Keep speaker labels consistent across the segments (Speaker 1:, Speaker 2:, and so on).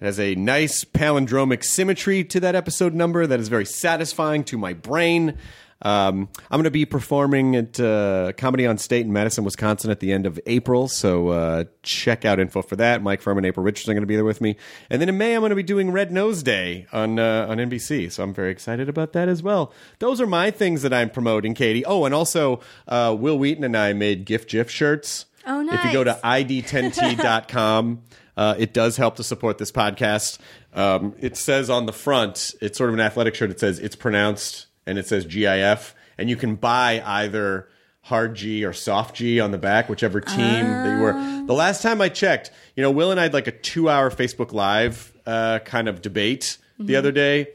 Speaker 1: It has a nice palindromic symmetry to that episode number that is very satisfying to my brain. Um, I'm going to be performing at uh, Comedy on State in Madison, Wisconsin at the end of April. So uh, check out info for that. Mike Furman, and April Richardson are going to be there with me. And then in May, I'm going to be doing Red Nose Day on, uh, on NBC. So I'm very excited about that as well. Those are my things that I'm promoting, Katie. Oh, and also, uh, Wil Wheaton and I made Gift GIF shirts.
Speaker 2: Oh, nice.
Speaker 1: If you go to id10t.com, uh, it does help to support this podcast. Um, it says on the front, it's sort of an athletic shirt. It says it's pronounced and it says GIF, and you can buy either hard G or soft G on the back, whichever team that you were. The last time I checked, you know, Wil and I had like a two hour Facebook Live uh, kind of debate the other day,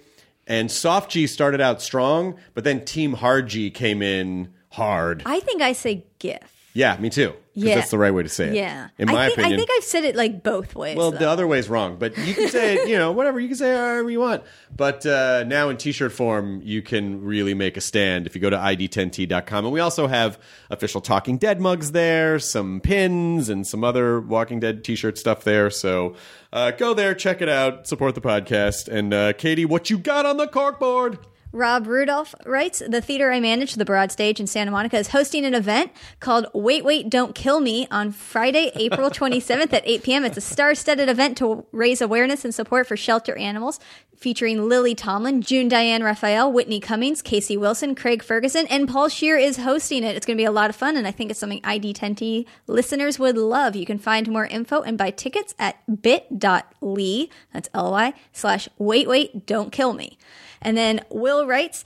Speaker 1: and soft G started out strong, but then Team Hard G came in hard.
Speaker 2: I think I say GIF.
Speaker 1: Yeah, me too.
Speaker 2: Yeah.
Speaker 1: that's the right way to say it.
Speaker 2: Yeah.
Speaker 1: in my
Speaker 2: I think,
Speaker 1: opinion.
Speaker 2: I think I've said it like both ways.
Speaker 1: well,
Speaker 2: though.
Speaker 1: the other way's wrong, but you can say it, you know, whatever. You can say however you want. But uh, now in t-shirt form, you can really make a stand if you go to id10t.com. And we also have official Talking Dead mugs there, some pins, and some other Walking Dead t-shirt stuff there. So uh, go there, check it out, support the podcast. And uh, Katie, what you got on the corkboard?
Speaker 2: Rob Rudolph writes The theater I manage, the Broad Stage in Santa Monica, is hosting an event called Wait, Wait, Don't Kill Me on Friday, April 27th at 8 p.m. It's a star studded event to raise awareness and support for shelter animals, featuring Lily Tomlin, June Diane Raphael, Whitney Cummings, Casey Wilson, Craig Ferguson, and Paul Scheer is hosting it. It's going to be a lot of fun, and I think it's something ID10T listeners would love. You can find more info and buy tickets at bit.ly, that's L-Y, slash Wait, Wait, Don't Kill Me. And then Will writes,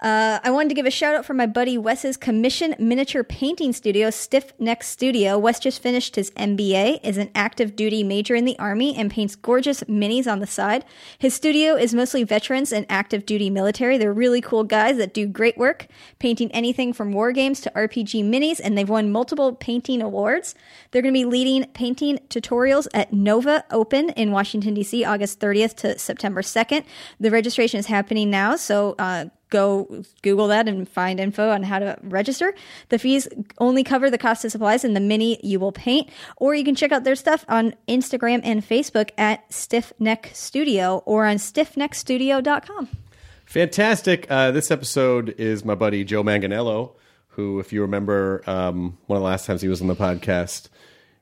Speaker 2: uh, I wanted to give a shout out for my buddy Wes's commission miniature painting studio, Stiff Neck Studio. Wes just finished his MBA, is an active duty major in the Army, and paints gorgeous minis on the side. His studio is mostly veterans and active duty military. They're really cool guys that do great work, painting anything from war games to RPG minis, and they've won multiple painting awards. They're going to be leading painting tutorials at Nova Open in Washington, D.C., August 30th to September 2nd. The registration is happening now, so uh, go Google that and find info on how to register. The fees only cover the cost of supplies and the mini you will paint, or you can check out their stuff on Instagram and Facebook at Stiff Neck Studio or on stiffneckstudio.com.
Speaker 1: Fantastic. Uh, this episode is my buddy Joe Manganiello, who, if you remember, um, one of the last times he was on the podcast,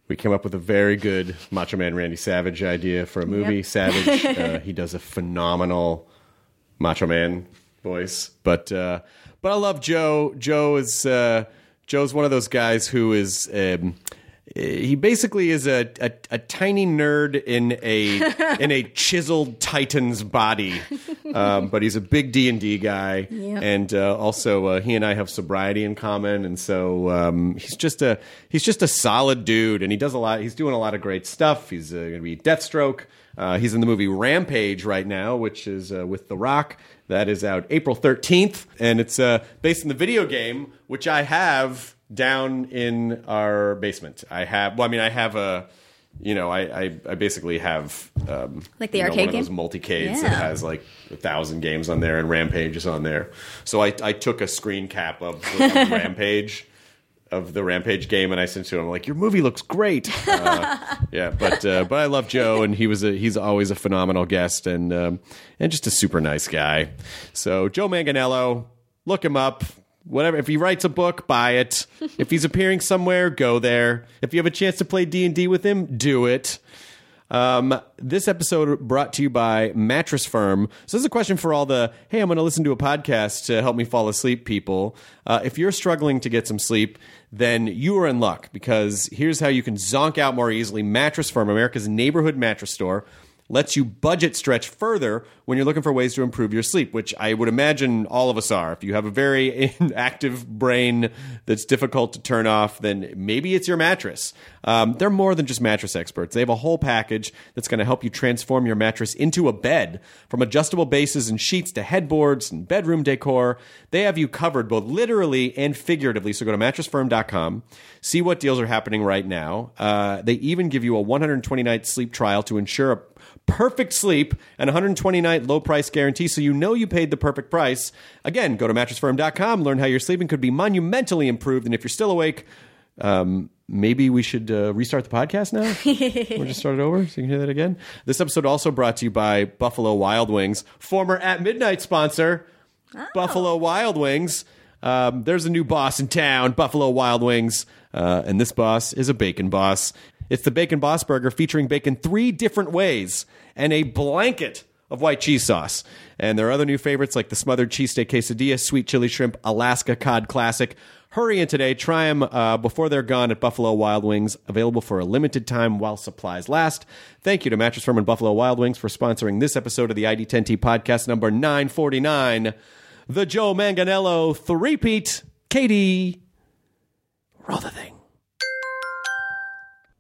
Speaker 1: we came up with a very good Macho Man Randy Savage idea for a movie. Savage, uh, he does a phenomenal Macho Man voice, but uh, but I love Joe. Joe is uh, Joe's one of those guys who is. Um, he basically is a, a, a tiny nerd in a in a chiseled titan's body, um, but he's a big D and D guy, and uh, also uh, he and I have sobriety in common, and so um, he's just a he's just a solid dude, and he does a lot. He's doing a lot of great stuff. He's uh, going to be Deathstroke. Uh, he's in the movie Rampage right now, which is uh, with The Rock. That is out April 13th, and it's uh, based in the video game, which I have down in our basement. I have, well, I mean, I have a, you know, I, I, I basically have um,
Speaker 2: Like the
Speaker 1: you know,
Speaker 2: arcade
Speaker 1: one
Speaker 2: game?
Speaker 1: of those multi-cades
Speaker 2: Yeah.
Speaker 1: that has like a thousand games on there, and Rampage is on there. So I, I took a screen cap of, of Rampage of the Rampage game, and I sent it to him like, "Your movie looks great." Uh, yeah, but uh, but I love Joe, and he was a, he's always a phenomenal guest, and um, and just a super nice guy. So Joe Manganiello, look him up. Whatever. If he writes a book, buy it. if he's appearing somewhere, go there. If you have a chance to play D and D with him, do it. Um, this episode brought to you by Mattress Firm. So this is a question for all the hey, I'm going to listen to a podcast to help me fall asleep people. Uh, if you're struggling to get some sleep, then you are in luck because here's how you can zonk out more easily. Mattress Firm, America's neighborhood mattress store lets you budget stretch further when you're looking for ways to improve your sleep, which I would imagine all of us are. If you have a very active brain that's difficult to turn off, then maybe it's your mattress. Um, they're more than just mattress experts. They have a whole package that's going to help you transform your mattress into a bed. From adjustable bases and sheets to headboards and bedroom decor, they have you covered both literally and figuratively. So go to mattressfirm.com, see what deals are happening right now. Uh, they even give you a 120 night sleep trial to ensure a perfect sleep and 120 night low price guarantee so you know you paid the perfect price. Again, go to mattressfirm.com, learn how your sleeping could be monumentally improved. And if you're still awake, um, maybe we should uh, restart the podcast now. we'll just start it over so you can hear that again. This episode also brought to you by Buffalo Wild Wings, former At Midnight sponsor, Buffalo Wild Wings. Um, there's a new boss in town, Buffalo Wild Wings, uh, and this boss is a bacon boss. It's the Bacon Boss Burger featuring bacon three different ways and a blanket of white cheese sauce. And there are other new favorites like the smothered cheesesteak quesadilla, sweet chili shrimp, Alaska cod classic. Hurry in today. Try them uh, before they're gone at Buffalo Wild Wings, available for a limited time while supplies last. Thank you to Mattress Firm and Buffalo Wild Wings for sponsoring this episode of the ID10T podcast number 949. The Joe Manganiello three-peat. Katie, roll the thing.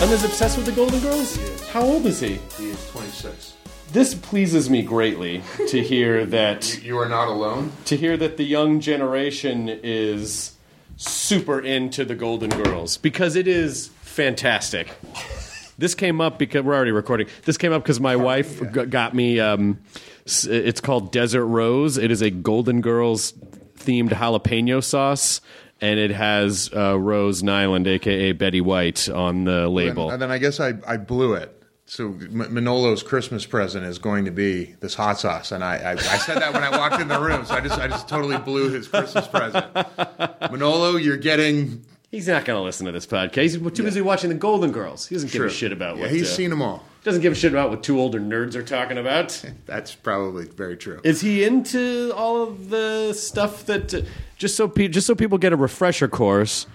Speaker 1: And is obsessed with the Golden Girls? How old is he?
Speaker 3: He is 26.
Speaker 1: This pleases me greatly to hear that
Speaker 3: You are not alone.
Speaker 1: to hear that the young generation is super into the Golden Girls because it is fantastic. This came up because we're already recording. This came up because my wife g- got me. Um, it's called Desert Rose. It is a Golden Girls themed jalapeno sauce, and it has uh, Rose Nylund, aka Betty White, on the label.
Speaker 3: And then I guess I, I blew it. So Manolo's Christmas present is going to be this hot sauce, and I, I, I said that when I walked in the room. So I just I just totally blew his Christmas present. Manolo, you're getting
Speaker 1: He's not going to listen to this podcast. He's too busy watching the Golden Girls. He doesn't give a shit about
Speaker 3: Yeah,
Speaker 1: what.
Speaker 3: he's
Speaker 1: uh,
Speaker 3: seen them all.
Speaker 1: Doesn't give a shit about what two older nerds are talking about.
Speaker 3: That's probably very true.
Speaker 1: Is he into all of the stuff that uh, just so pe- just so people get a refresher course?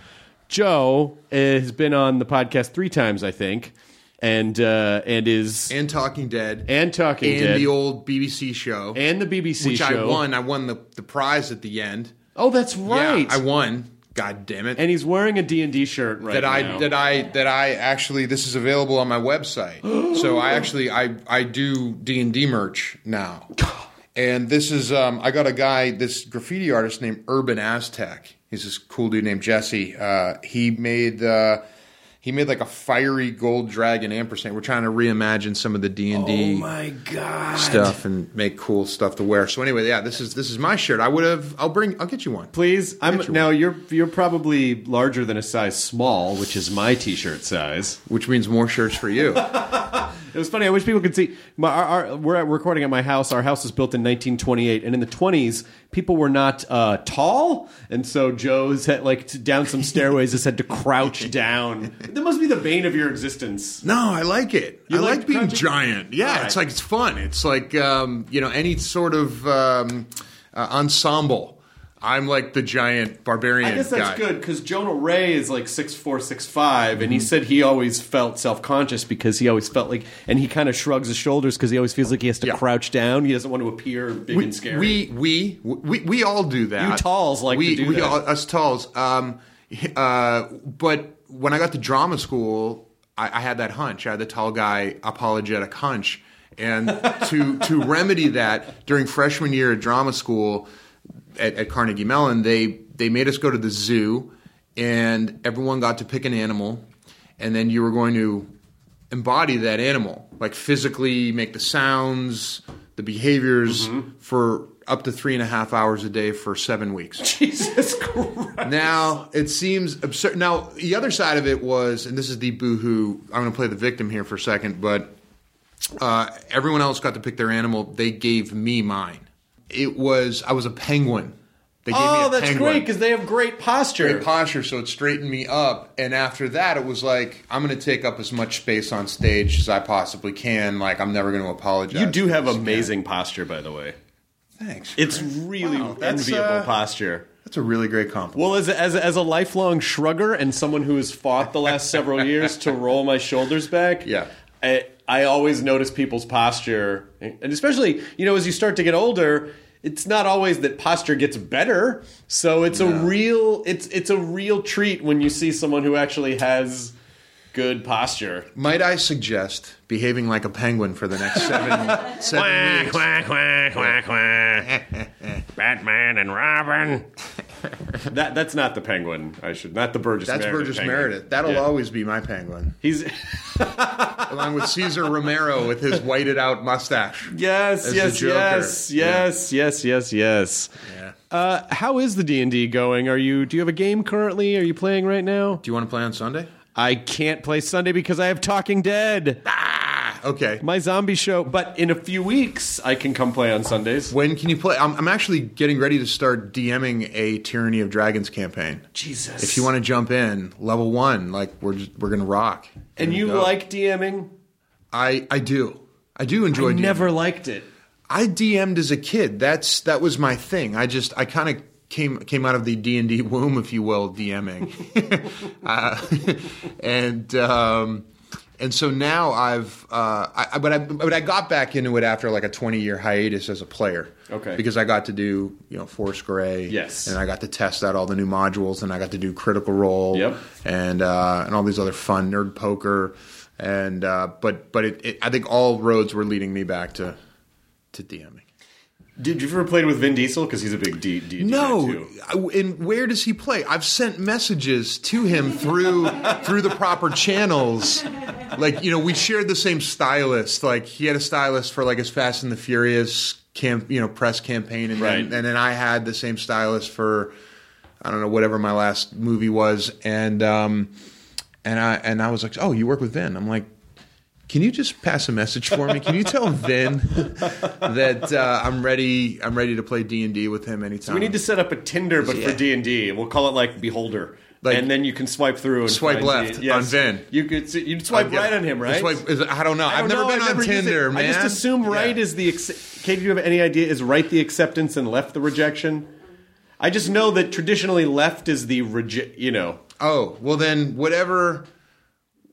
Speaker 1: Joe uh, has been on the podcast three times, I think, and uh, and is
Speaker 3: and Talking Dead,
Speaker 1: and Talking Dead
Speaker 3: and
Speaker 1: Dead
Speaker 3: the old BBC show,
Speaker 1: and the BBC show.
Speaker 3: which
Speaker 1: show.
Speaker 3: I won. I won the, the prize at the end.
Speaker 1: Oh, that's right.
Speaker 3: Yeah, I won. God damn it!
Speaker 1: and he's wearing a D and D shirt right
Speaker 3: that I
Speaker 1: now.
Speaker 3: that I that I actually this is available on my website. so I actually I I do D and D merch now, and this is um, I got a guy this graffiti artist named Urban Aztec. He's this cool dude named Jesse. Uh, he made. Uh, he made like a fiery gold dragon ampersand. We're trying to reimagine some of the D and
Speaker 1: oh
Speaker 3: D stuff and make cool stuff to wear. So anyway, yeah, this is this is my shirt. I would have. I'll bring. I'll get you one.
Speaker 1: Please, I'm
Speaker 3: Get you
Speaker 1: now. You're you're probably larger than a size small, which is my t-shirt size.
Speaker 3: Which means more shirts for you.
Speaker 1: It was funny. I wish people could see. My, our, our, we're at, recording at my house. Our house was built in 1928, and in the 20s, people were not uh, tall, and so Joe's had like to, down some stairways. Just had to crouch down. That must be the bane of your existence.
Speaker 3: No, I like it.
Speaker 1: You
Speaker 3: I
Speaker 1: like
Speaker 3: like, being
Speaker 1: crouching?
Speaker 3: giant. Yeah,
Speaker 1: All
Speaker 3: it's like it's fun. It's like um, you know any sort of um, uh, ensemble. I'm like the giant barbarian.
Speaker 1: I guess that's
Speaker 3: guy.
Speaker 1: good because Jonah Ray is like six four, six five, and he
Speaker 3: Mm-hmm.
Speaker 1: said he always felt self conscious because he always felt like, and he kind of shrugs his shoulders because he always feels like he has to
Speaker 3: Yeah.
Speaker 1: crouch down. He doesn't want to appear big
Speaker 3: we,
Speaker 1: and scary.
Speaker 3: We, we we we all do that.
Speaker 1: You talls like
Speaker 3: we,
Speaker 1: to do
Speaker 3: we
Speaker 1: that.
Speaker 3: All, us talls. Um, uh, but when I got to drama school, I, I had that hunch. I had the tall guy apologetic hunch, and to to remedy that during freshman year at drama school at, at Carnegie Mellon, they they made us go to the zoo, and everyone got to pick an animal, and then you were going to embody that animal, like physically make the sounds, the behaviors
Speaker 1: Mm-hmm.
Speaker 3: for up to three and a half hours a day for seven weeks.
Speaker 1: Jesus Christ.
Speaker 3: Now it seems absurd. Now the other side of it was, and this is the boohoo. I'm going to play the victim here for a second, but uh, everyone else got to pick their animal. They gave me mine. It was I was a penguin. They gave me
Speaker 1: Oh,
Speaker 3: a
Speaker 1: that's
Speaker 3: penguin.
Speaker 1: great because they have great posture.
Speaker 3: Great posture, so it straightened me up. And after that, it was like I'm going to take up as much space on stage as I possibly can. Like I'm never going to apologize.
Speaker 1: you do have
Speaker 3: Yeah.
Speaker 1: amazing posture, by the way.
Speaker 3: Thanks.
Speaker 1: It's really
Speaker 3: Wow, that's,
Speaker 1: enviable
Speaker 3: uh,
Speaker 1: posture.
Speaker 3: That's a really great compliment.
Speaker 1: Well, as a, as a, as a lifelong shrugger and someone who has fought the last several years to roll my shoulders back,
Speaker 3: Yeah.
Speaker 1: I, I always notice people's posture, and especially you know as you start to get older, it's not always that posture gets better. So it's a real it's it's a real treat when you see someone who actually has good posture.
Speaker 3: Might I suggest behaving like a penguin for the next seven seven weeks?
Speaker 1: quack, quack, quack, quack. Batman and Robin. that that's not the penguin. I should not the Burgess.
Speaker 3: That's
Speaker 1: Meredith
Speaker 3: Burgess
Speaker 1: penguin.
Speaker 3: Meredith. That'll
Speaker 1: Yeah.
Speaker 3: always be my penguin,
Speaker 1: He's
Speaker 3: along with Cesar Romero with his whited out mustache.
Speaker 1: yes, yes, yes, yes, yes, yes, yes.
Speaker 3: Yeah.
Speaker 1: Uh, how is the D and D going? Are you? Do you have a game currently? Are you playing right now?
Speaker 3: Do you want to play on Sunday?
Speaker 1: I can't play Sunday because I have Talking Dead,
Speaker 3: Ah, okay.
Speaker 1: my zombie show. But in a few weeks, I can come play on Sundays.
Speaker 3: When can you play? I'm, I'm actually getting ready to start DMing a Tyranny of Dragons campaign.
Speaker 1: Jesus.
Speaker 3: If you want to jump in, level one, like we're just, we're gonna rock.
Speaker 1: and
Speaker 3: Here
Speaker 1: you
Speaker 3: go.
Speaker 1: like DMing?
Speaker 3: I I do. I do enjoy.
Speaker 1: I
Speaker 3: DMing.
Speaker 1: never liked it.
Speaker 3: I DM'd as a kid. That's that was my thing. I just I kind of came came out of the D and D womb, if you will, DMing, uh, and um, and so now I've uh, I, but I but I got back into it after like a twenty year hiatus as a player.
Speaker 1: Okay.
Speaker 3: because I got to do you know Force Grey.
Speaker 1: Yes.
Speaker 3: and I got to test out all the new modules, and I got to do Critical Role.
Speaker 1: Yep.
Speaker 3: and uh, and all these other fun nerd poker. And uh, but but it, it, I think all roads were leading me back to to DMing.
Speaker 1: Did you ever play with Vin Diesel? Because he's a big D. D
Speaker 3: No. I- and where does he play? I've sent messages to him through through the proper channels. Like you know, we shared the same stylist. Like he had a stylist for like his Fast and the Furious camp, you know, press campaign, and
Speaker 1: Right.
Speaker 3: then and then I had the same stylist for I don't know whatever my last movie was, and um, and I and I was like, oh, you work with Vin? I'm like. Can you just pass a message for me? Can you tell Vin that uh, I'm ready? I'm ready to play D and D with him anytime.
Speaker 1: We need to set up a Tinder, but for D and D. We'll call it like Beholder,
Speaker 3: Like-
Speaker 1: and then you can swipe through and
Speaker 3: Swipe left
Speaker 1: the-
Speaker 3: on Vin.
Speaker 1: You could you'd swipe
Speaker 3: Uh, yeah.
Speaker 1: right on him, right?
Speaker 3: Swipe- is I don't know.
Speaker 1: I
Speaker 3: I've never
Speaker 1: know.
Speaker 3: been
Speaker 1: I've
Speaker 3: on
Speaker 1: never
Speaker 3: Tinder, man.
Speaker 1: I just assume right
Speaker 3: Yeah.
Speaker 1: is the. Ex- Kate, do you have any idea? Is right the acceptance and left the rejection? I just know that traditionally left is the reje- You know,
Speaker 3: Oh well, then whatever,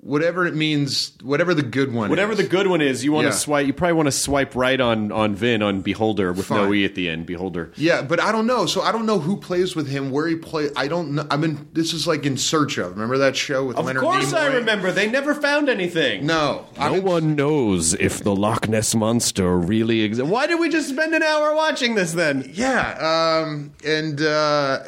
Speaker 3: whatever it means, whatever the good one,
Speaker 1: whatever
Speaker 3: is.
Speaker 1: the good one is, you want to
Speaker 3: Yeah.
Speaker 1: swipe. You probably want to swipe right on on Vin on Beholder with no e at the end. Beholder.
Speaker 3: Yeah, but I don't know. So I don't know who plays with him, where he play. I don't know. I mean, this is like in search of. Remember that show with
Speaker 1: Of
Speaker 3: Leonard Of
Speaker 1: course, I remember. They never found anything.
Speaker 3: No, I
Speaker 1: No
Speaker 3: mean,
Speaker 1: one knows if the Loch Ness monster really exists. Why did we just spend an hour watching this then?
Speaker 3: Yeah, um, and uh,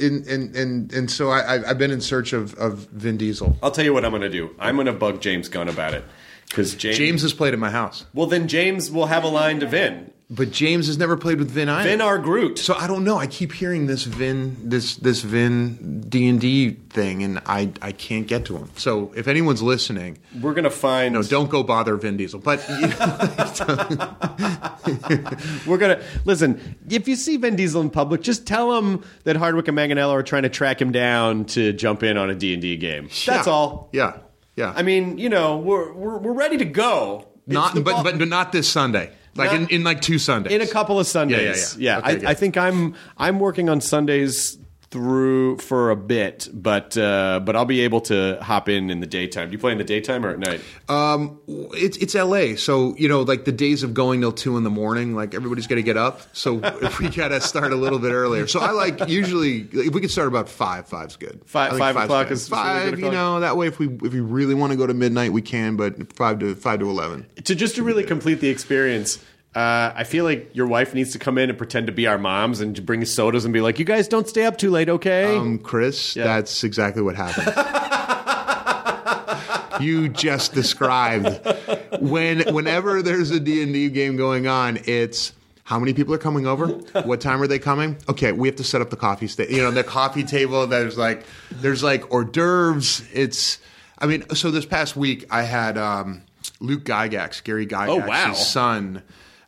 Speaker 3: and and and and so I, I- I've been in search of of Vin Diesel.
Speaker 1: I'll tell you what I'm going to do. I'm going to bug James Gunn about it because James,
Speaker 3: James has played at my house,
Speaker 1: Well, then James will have a line to Vin.
Speaker 3: but James has never played with Vin either.
Speaker 1: Vin our Groot.
Speaker 3: So I don't know. I keep hearing this Vin, this this Vin D and D thing, and I I can't get to him. So if anyone's listening,
Speaker 1: We're going to find.
Speaker 3: no, don't go bother Vin Diesel. But
Speaker 1: We're to listen. If you see Vin Diesel in public, just tell him that Hardwick and Manganiello are trying to track him down to jump in on a D and D game. That's
Speaker 3: yeah.
Speaker 1: all.
Speaker 3: Yeah, yeah.
Speaker 1: I mean, you know, we're we're, we're ready to go. It's
Speaker 3: not but,
Speaker 1: ball-
Speaker 3: but but not this Sunday. Like in, in like two Sundays.
Speaker 1: in a couple of Sundays.
Speaker 3: Yeah, yeah, yeah. Okay,
Speaker 1: I. I think I'm I'm working on Sundays through for a bit, but uh, but I'll be able to hop in in the daytime. Do you play in the daytime or at night?
Speaker 3: Um, it's it's L.A. So you know, like the days of going till two in the morning, like everybody's got to get up. So we got to start a little bit earlier. So I like usually if we could start about five, five's good.
Speaker 1: Five- five o'clock
Speaker 3: good.
Speaker 1: is- is really
Speaker 3: five. You know, that way if we if we really want to go to midnight, we can. But five to five to eleven.
Speaker 1: to just to really complete the experience. Uh, I feel like your wife needs to come in and pretend to be our moms and bring sodas and be like, "You guys don't stay up too late, okay?"
Speaker 3: Um, Chris, that's exactly what happened. you just described when whenever there's a D&D game going on, it's how many people are coming over? What time are they coming? Okay, we have to set up the coffee sta You know, the coffee table. There's like there's like hors d'oeuvres. It's I mean, so this past week I had um, Luke Gygax, Gary Gygax's
Speaker 1: Oh, wow.
Speaker 3: son,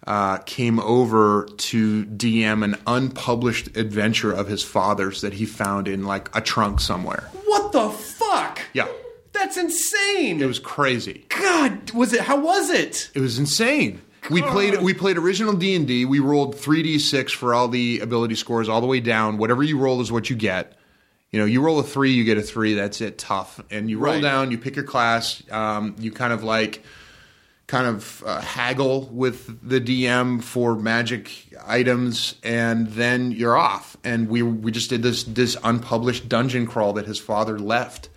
Speaker 3: uh, came over to DM an unpublished adventure of his father's that he found in like a trunk somewhere.
Speaker 1: what the fuck?
Speaker 3: Yeah.
Speaker 1: that's insane.
Speaker 3: It was crazy.
Speaker 1: God, was it? How was it?
Speaker 3: It was insane. We played we played original D and D. We rolled three d six for all the ability scores all the way down. Whatever you roll is what you get. You know, you roll a three, you get a three. That's it. Tough. And you roll
Speaker 1: Right.
Speaker 3: down. You pick your class. Um, you kind of like kind of uh, haggle with the DM for magic items, and then you're off. And we we just did this this unpublished dungeon crawl that his father left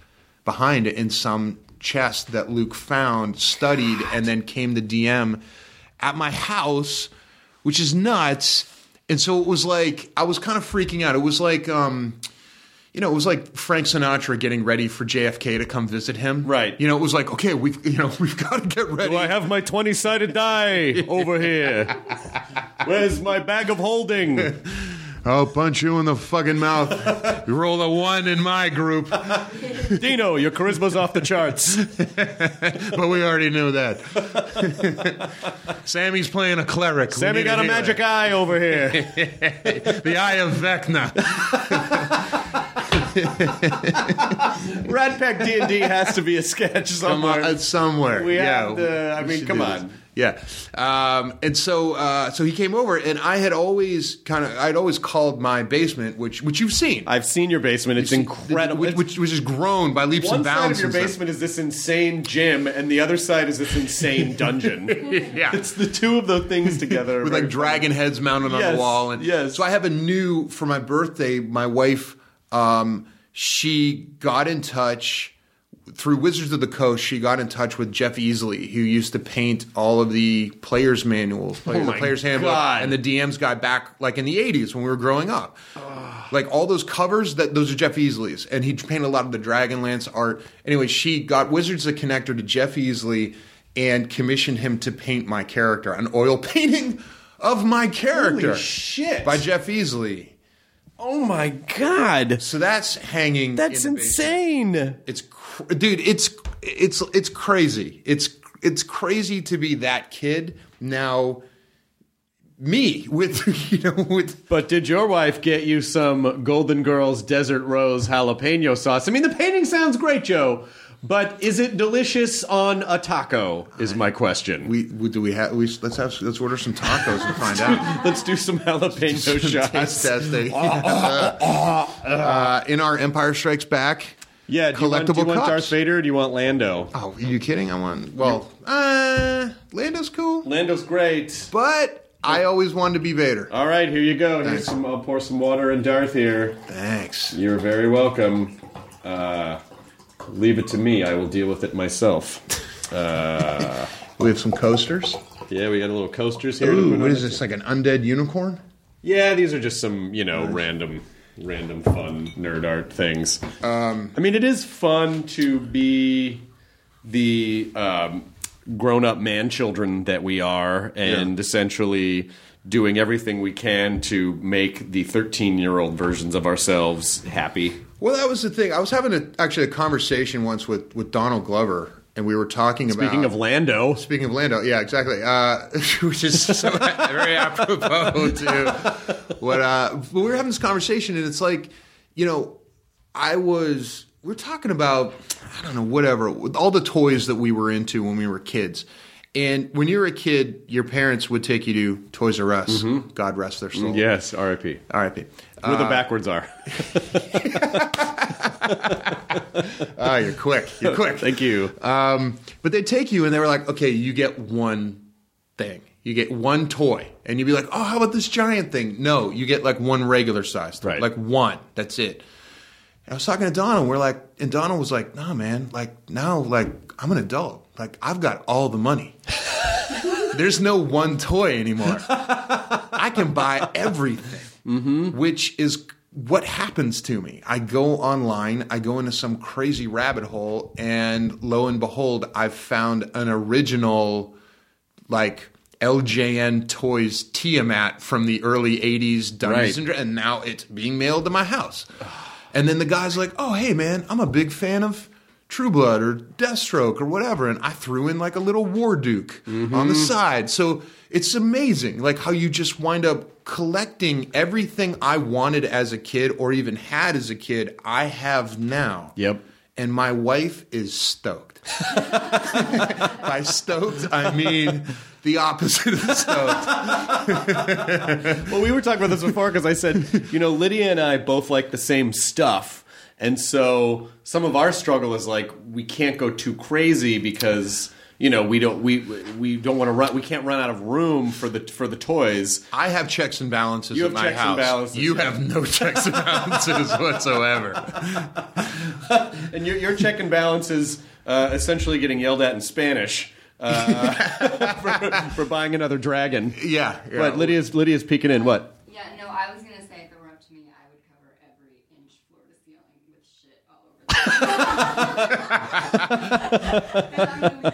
Speaker 3: behind in some chest that Luke found, studied, and then came the DM at my house, which is nuts. And so it was like I was kind of freaking out. It was like um you know, it was like Frank Sinatra getting ready for JFK to come visit him.
Speaker 1: Right.
Speaker 3: You know, it was like, okay, we've you know, we've got to get ready.
Speaker 1: Do I have my 20 sided die over here? Where's my bag of holding?
Speaker 3: I'll punch you in the fucking mouth. you roll a one in my group.
Speaker 1: Dino, your charisma's off the charts.
Speaker 3: But we already knew that. Sammy's playing a cleric.
Speaker 1: Sammy got a magic eye over here.
Speaker 3: The eye of Vecna.
Speaker 1: Rat Pack D&D has to be a sketch somewhere.
Speaker 3: somewhere. somewhere.
Speaker 1: We
Speaker 3: yeah,
Speaker 1: have to- I mean, come on.
Speaker 3: this. Yeah, um, and so uh, so he came over, and I had always kind of I'd always called my basement, which which you've seen,
Speaker 1: I've seen your basement. It's incredible.
Speaker 3: which, which which has grown by leaps
Speaker 1: One
Speaker 3: and
Speaker 1: side
Speaker 3: bounds.
Speaker 1: of your
Speaker 3: since then.
Speaker 1: basement is this insane gym, and the other side is this insane dungeon.
Speaker 3: Yeah.
Speaker 1: It's the two of the things together.
Speaker 3: with like dragon heads mounted on the wall. And
Speaker 1: yes.
Speaker 3: So I have a new for my birthday. My wife, um, she got in touch through Wizards of the Coast. She got in touch with Jeff Easley, who used to paint all of the players' manuals,
Speaker 1: Oh
Speaker 3: the players' handbook,
Speaker 1: God.
Speaker 3: and the DM's guy back like in the '80s when we were growing up. Like all those covers, that those are Jeff Easley's, and he painted a lot of the Dragonlance art. Anyway, she got Wizards to connect her to Jeff Easley and commissioned him to paint my character, an oil painting of my character.
Speaker 1: Holy shit.
Speaker 3: By Jeff Easley.
Speaker 1: Oh my god,
Speaker 3: So that's hanging.
Speaker 1: that's
Speaker 3: in
Speaker 1: insane.
Speaker 3: It's cr- dude. It's it's it's crazy. It's it's crazy to be that kid now. Me with you know with
Speaker 1: But did your wife get you some Golden Girls Desert Rose jalapeno sauce? I mean, the painting sounds great, Joe. But is it delicious on a taco? Is my question.
Speaker 3: we, we do we have we let's have let's order some tacos and find out.
Speaker 1: Let's do some jalapeno
Speaker 3: Taste
Speaker 1: shots.
Speaker 3: testing. uh, in our Empire Strikes Back.
Speaker 1: Yeah, do you, want, do
Speaker 3: collectible
Speaker 1: you want
Speaker 3: cups.
Speaker 1: Darth Vader or do you want Lando?
Speaker 3: Oh, are you kidding? I want well, uh, Lando's cool,
Speaker 1: Lando's great.
Speaker 3: but I always wanted to be Vader.
Speaker 1: All right, here you go. Here's some. I'll pour some water in Darth here.
Speaker 3: Thanks.
Speaker 1: You're very welcome. Uh, leave it to me. I will deal with it myself. Uh,
Speaker 3: We have some coasters.
Speaker 1: yeah, we got a little coasters here.
Speaker 3: Ooh, what is this? Like an undead unicorn?
Speaker 1: Yeah, these are just some, you know, random, random fun nerd art things. Um, I mean, it is fun to be the um, grown-up man children that we are, and
Speaker 3: Yeah.
Speaker 1: essentially doing everything we can to make the 13-year-old versions of ourselves happy.
Speaker 3: Well, that was the thing. I was having a, actually a conversation once with, with Donald Glover, and we were talking about.
Speaker 1: Speaking of Lando,
Speaker 3: Speaking of Lando, yeah, exactly. Uh, which is so very apropos to what. Uh, but we were having this conversation, and it's like, you know, I was. We are talking about, I don't know, whatever, all the toys that we were into when we were kids, And when you were a kid, your parents would take you to Toys R Us. God rest their soul.
Speaker 1: Yes, R.I.P.
Speaker 3: R.I.P.
Speaker 1: Where the backwards are.
Speaker 3: Ah, you're quick. You're quick.
Speaker 1: Thank you.
Speaker 3: Um, but they'd take you and they were like, okay, you get one thing. You get one toy. And you'd be like, oh, how about this giant thing? No, you get like one regular size toy.
Speaker 1: Right.
Speaker 3: Like one. That's it. And I was talking to Donna, and we're like, and Donna was like, nah, man, like now, like I'm an adult. Like I've got all the money. There's no one toy anymore. I can buy everything, mm-hmm. which is what happens to me. I go online, I go into some crazy rabbit hole, and lo and behold, I've found an original, like LJN Toys Tiamat from the early '80s Dungeons
Speaker 1: Right.
Speaker 3: and and now it's being mailed to my house. And then the guy's like, "Oh, hey, man, I'm a big fan of." True Blood or Deathstroke or whatever, and I threw in like a little Warduke on the mm-hmm. side. So it's amazing, like how you just wind up collecting everything I wanted as a kid or even had as a kid. I have now.
Speaker 1: Yep.
Speaker 3: And my wife is stoked. By stoked, I mean the opposite of stoked.
Speaker 1: Well, we were talking about this before because I said, you know, Lydia and I both like the same stuff. And so some of our struggle is like we can't go too crazy because you know we don't we we don't want to run we can't run out of room for the for the toys.
Speaker 3: I have checks and balances
Speaker 1: You
Speaker 3: at
Speaker 1: have
Speaker 3: my
Speaker 1: checks and
Speaker 3: house.
Speaker 1: balances,
Speaker 3: you
Speaker 1: yeah.
Speaker 3: have no checks and balances whatsoever.
Speaker 1: And your your check and balance is uh, essentially getting yelled at in Spanish. Uh, for, for buying another dragon.
Speaker 3: Yeah, yeah.
Speaker 1: But Lydia's Lydia's peeking in. What?
Speaker 4: Yeah, no, I was gonna say if it were up to me, I would cover every inch floor to ceiling with shit all over the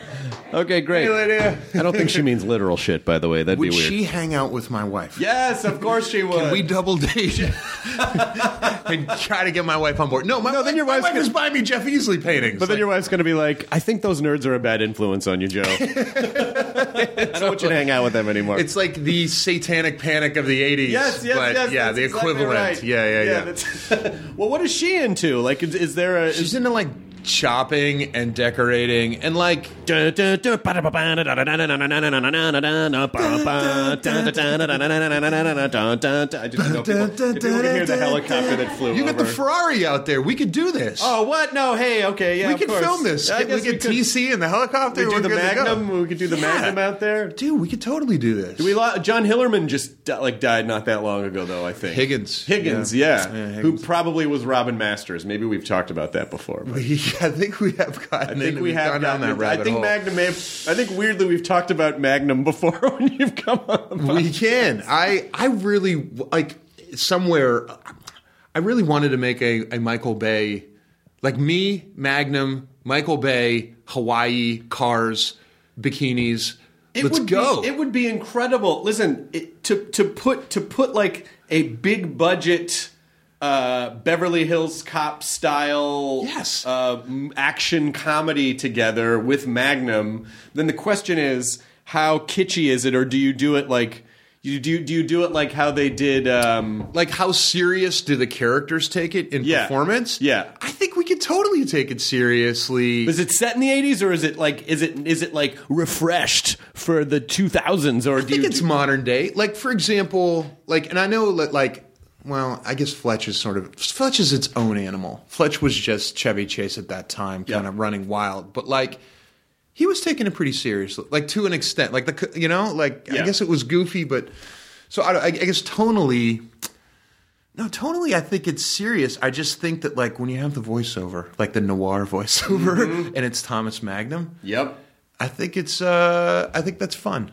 Speaker 1: Okay, great.
Speaker 3: Lydia.
Speaker 1: I don't think she means literal shit. By the way, that'd
Speaker 3: Would
Speaker 1: be weird.
Speaker 3: Would she hang out with my wife?
Speaker 1: Yes, of course she would.
Speaker 3: Can we double date and try to get my wife on board? No, my,
Speaker 1: No, then your
Speaker 3: my wife
Speaker 1: gonna-
Speaker 3: is buying me Jeff Easley paintings.
Speaker 1: But then your wife's going to be like, I think those nerds are a bad influence on you, Joe. I don't want you to hang out with them anymore.
Speaker 3: it's like the satanic panic of the '80s.
Speaker 1: yes, yes,
Speaker 3: but
Speaker 1: yes.
Speaker 3: Yeah,
Speaker 1: that's
Speaker 3: the
Speaker 1: exactly
Speaker 3: equivalent.
Speaker 1: right.
Speaker 3: Yeah, yeah, yeah.
Speaker 1: that's- well, what is she into? Like, is, is there a?
Speaker 3: She's
Speaker 1: Is,
Speaker 3: into like shopping and decorating and like
Speaker 1: I just know people, if you can hear the helicopter that flew
Speaker 3: you
Speaker 1: over.
Speaker 3: got the Ferrari out there. We could do this.
Speaker 1: oh, what? No, hey, okay, yeah,
Speaker 3: we
Speaker 1: of
Speaker 3: could
Speaker 1: course.
Speaker 3: film this.
Speaker 1: I
Speaker 3: we
Speaker 1: guess
Speaker 3: could
Speaker 1: could-
Speaker 3: TC and the helicopter.
Speaker 1: We do
Speaker 3: We're
Speaker 1: the
Speaker 3: good to go.
Speaker 1: Magnum. We could do the
Speaker 3: Yeah.
Speaker 1: Magnum out there.
Speaker 3: Dude, we could totally do this.
Speaker 1: We lo- John Hillerman just di- like died not that long ago, though. I think
Speaker 3: Higgins.
Speaker 1: Higgins,
Speaker 3: Yeah.
Speaker 1: who probably was Robin Masters. Maybe we've talked about that before. but-
Speaker 3: We- I think we have gotten.
Speaker 1: I think we
Speaker 3: we've gone down that rabbit
Speaker 1: I think
Speaker 3: hole.
Speaker 1: Magnum may have. I think weirdly we've talked about Magnum before when you've come on. the
Speaker 3: we can. I I really like somewhere. I really wanted to make a, a Michael Bay, like me, Magnum, Michael Bay, Hawaii cars, bikinis.
Speaker 1: It
Speaker 3: Let's
Speaker 1: would
Speaker 3: go.
Speaker 1: Be, it would be incredible. Listen, it, to to put to put like a big budget. Uh, Beverly Hills Cop style,
Speaker 3: Yes.
Speaker 1: uh, action comedy together with Magnum. Then the question is, how kitschy is it, or do you do it like you do? Do you do it like how they did? Um,
Speaker 3: like how serious do the characters take it in
Speaker 1: Yeah.
Speaker 3: performance?
Speaker 1: Yeah.
Speaker 3: I think we could totally take it seriously.
Speaker 1: is it set in the eighties, or is it like is it is it like refreshed for the two thousands, or
Speaker 3: I
Speaker 1: do
Speaker 3: think
Speaker 1: you?
Speaker 3: it's
Speaker 1: do-
Speaker 3: modern day. Like for example, like and I know that like well, I guess Fletch is sort of Fletch is its own animal. Fletch was just Chevy Chase at that time, kind
Speaker 1: Yeah.
Speaker 3: of running wild, but like he was taking it pretty seriously, like to an extent. Like the you know, like
Speaker 1: Yeah.
Speaker 3: I guess it was goofy, but so I, I guess tonally. No, tonally, I think it's serious. I just think that, like, when you have the voiceover, like the noir voiceover,
Speaker 1: Mm-hmm.
Speaker 3: and it's Thomas Magnum,
Speaker 1: Yep.
Speaker 3: I think it's, uh, I think that's fun.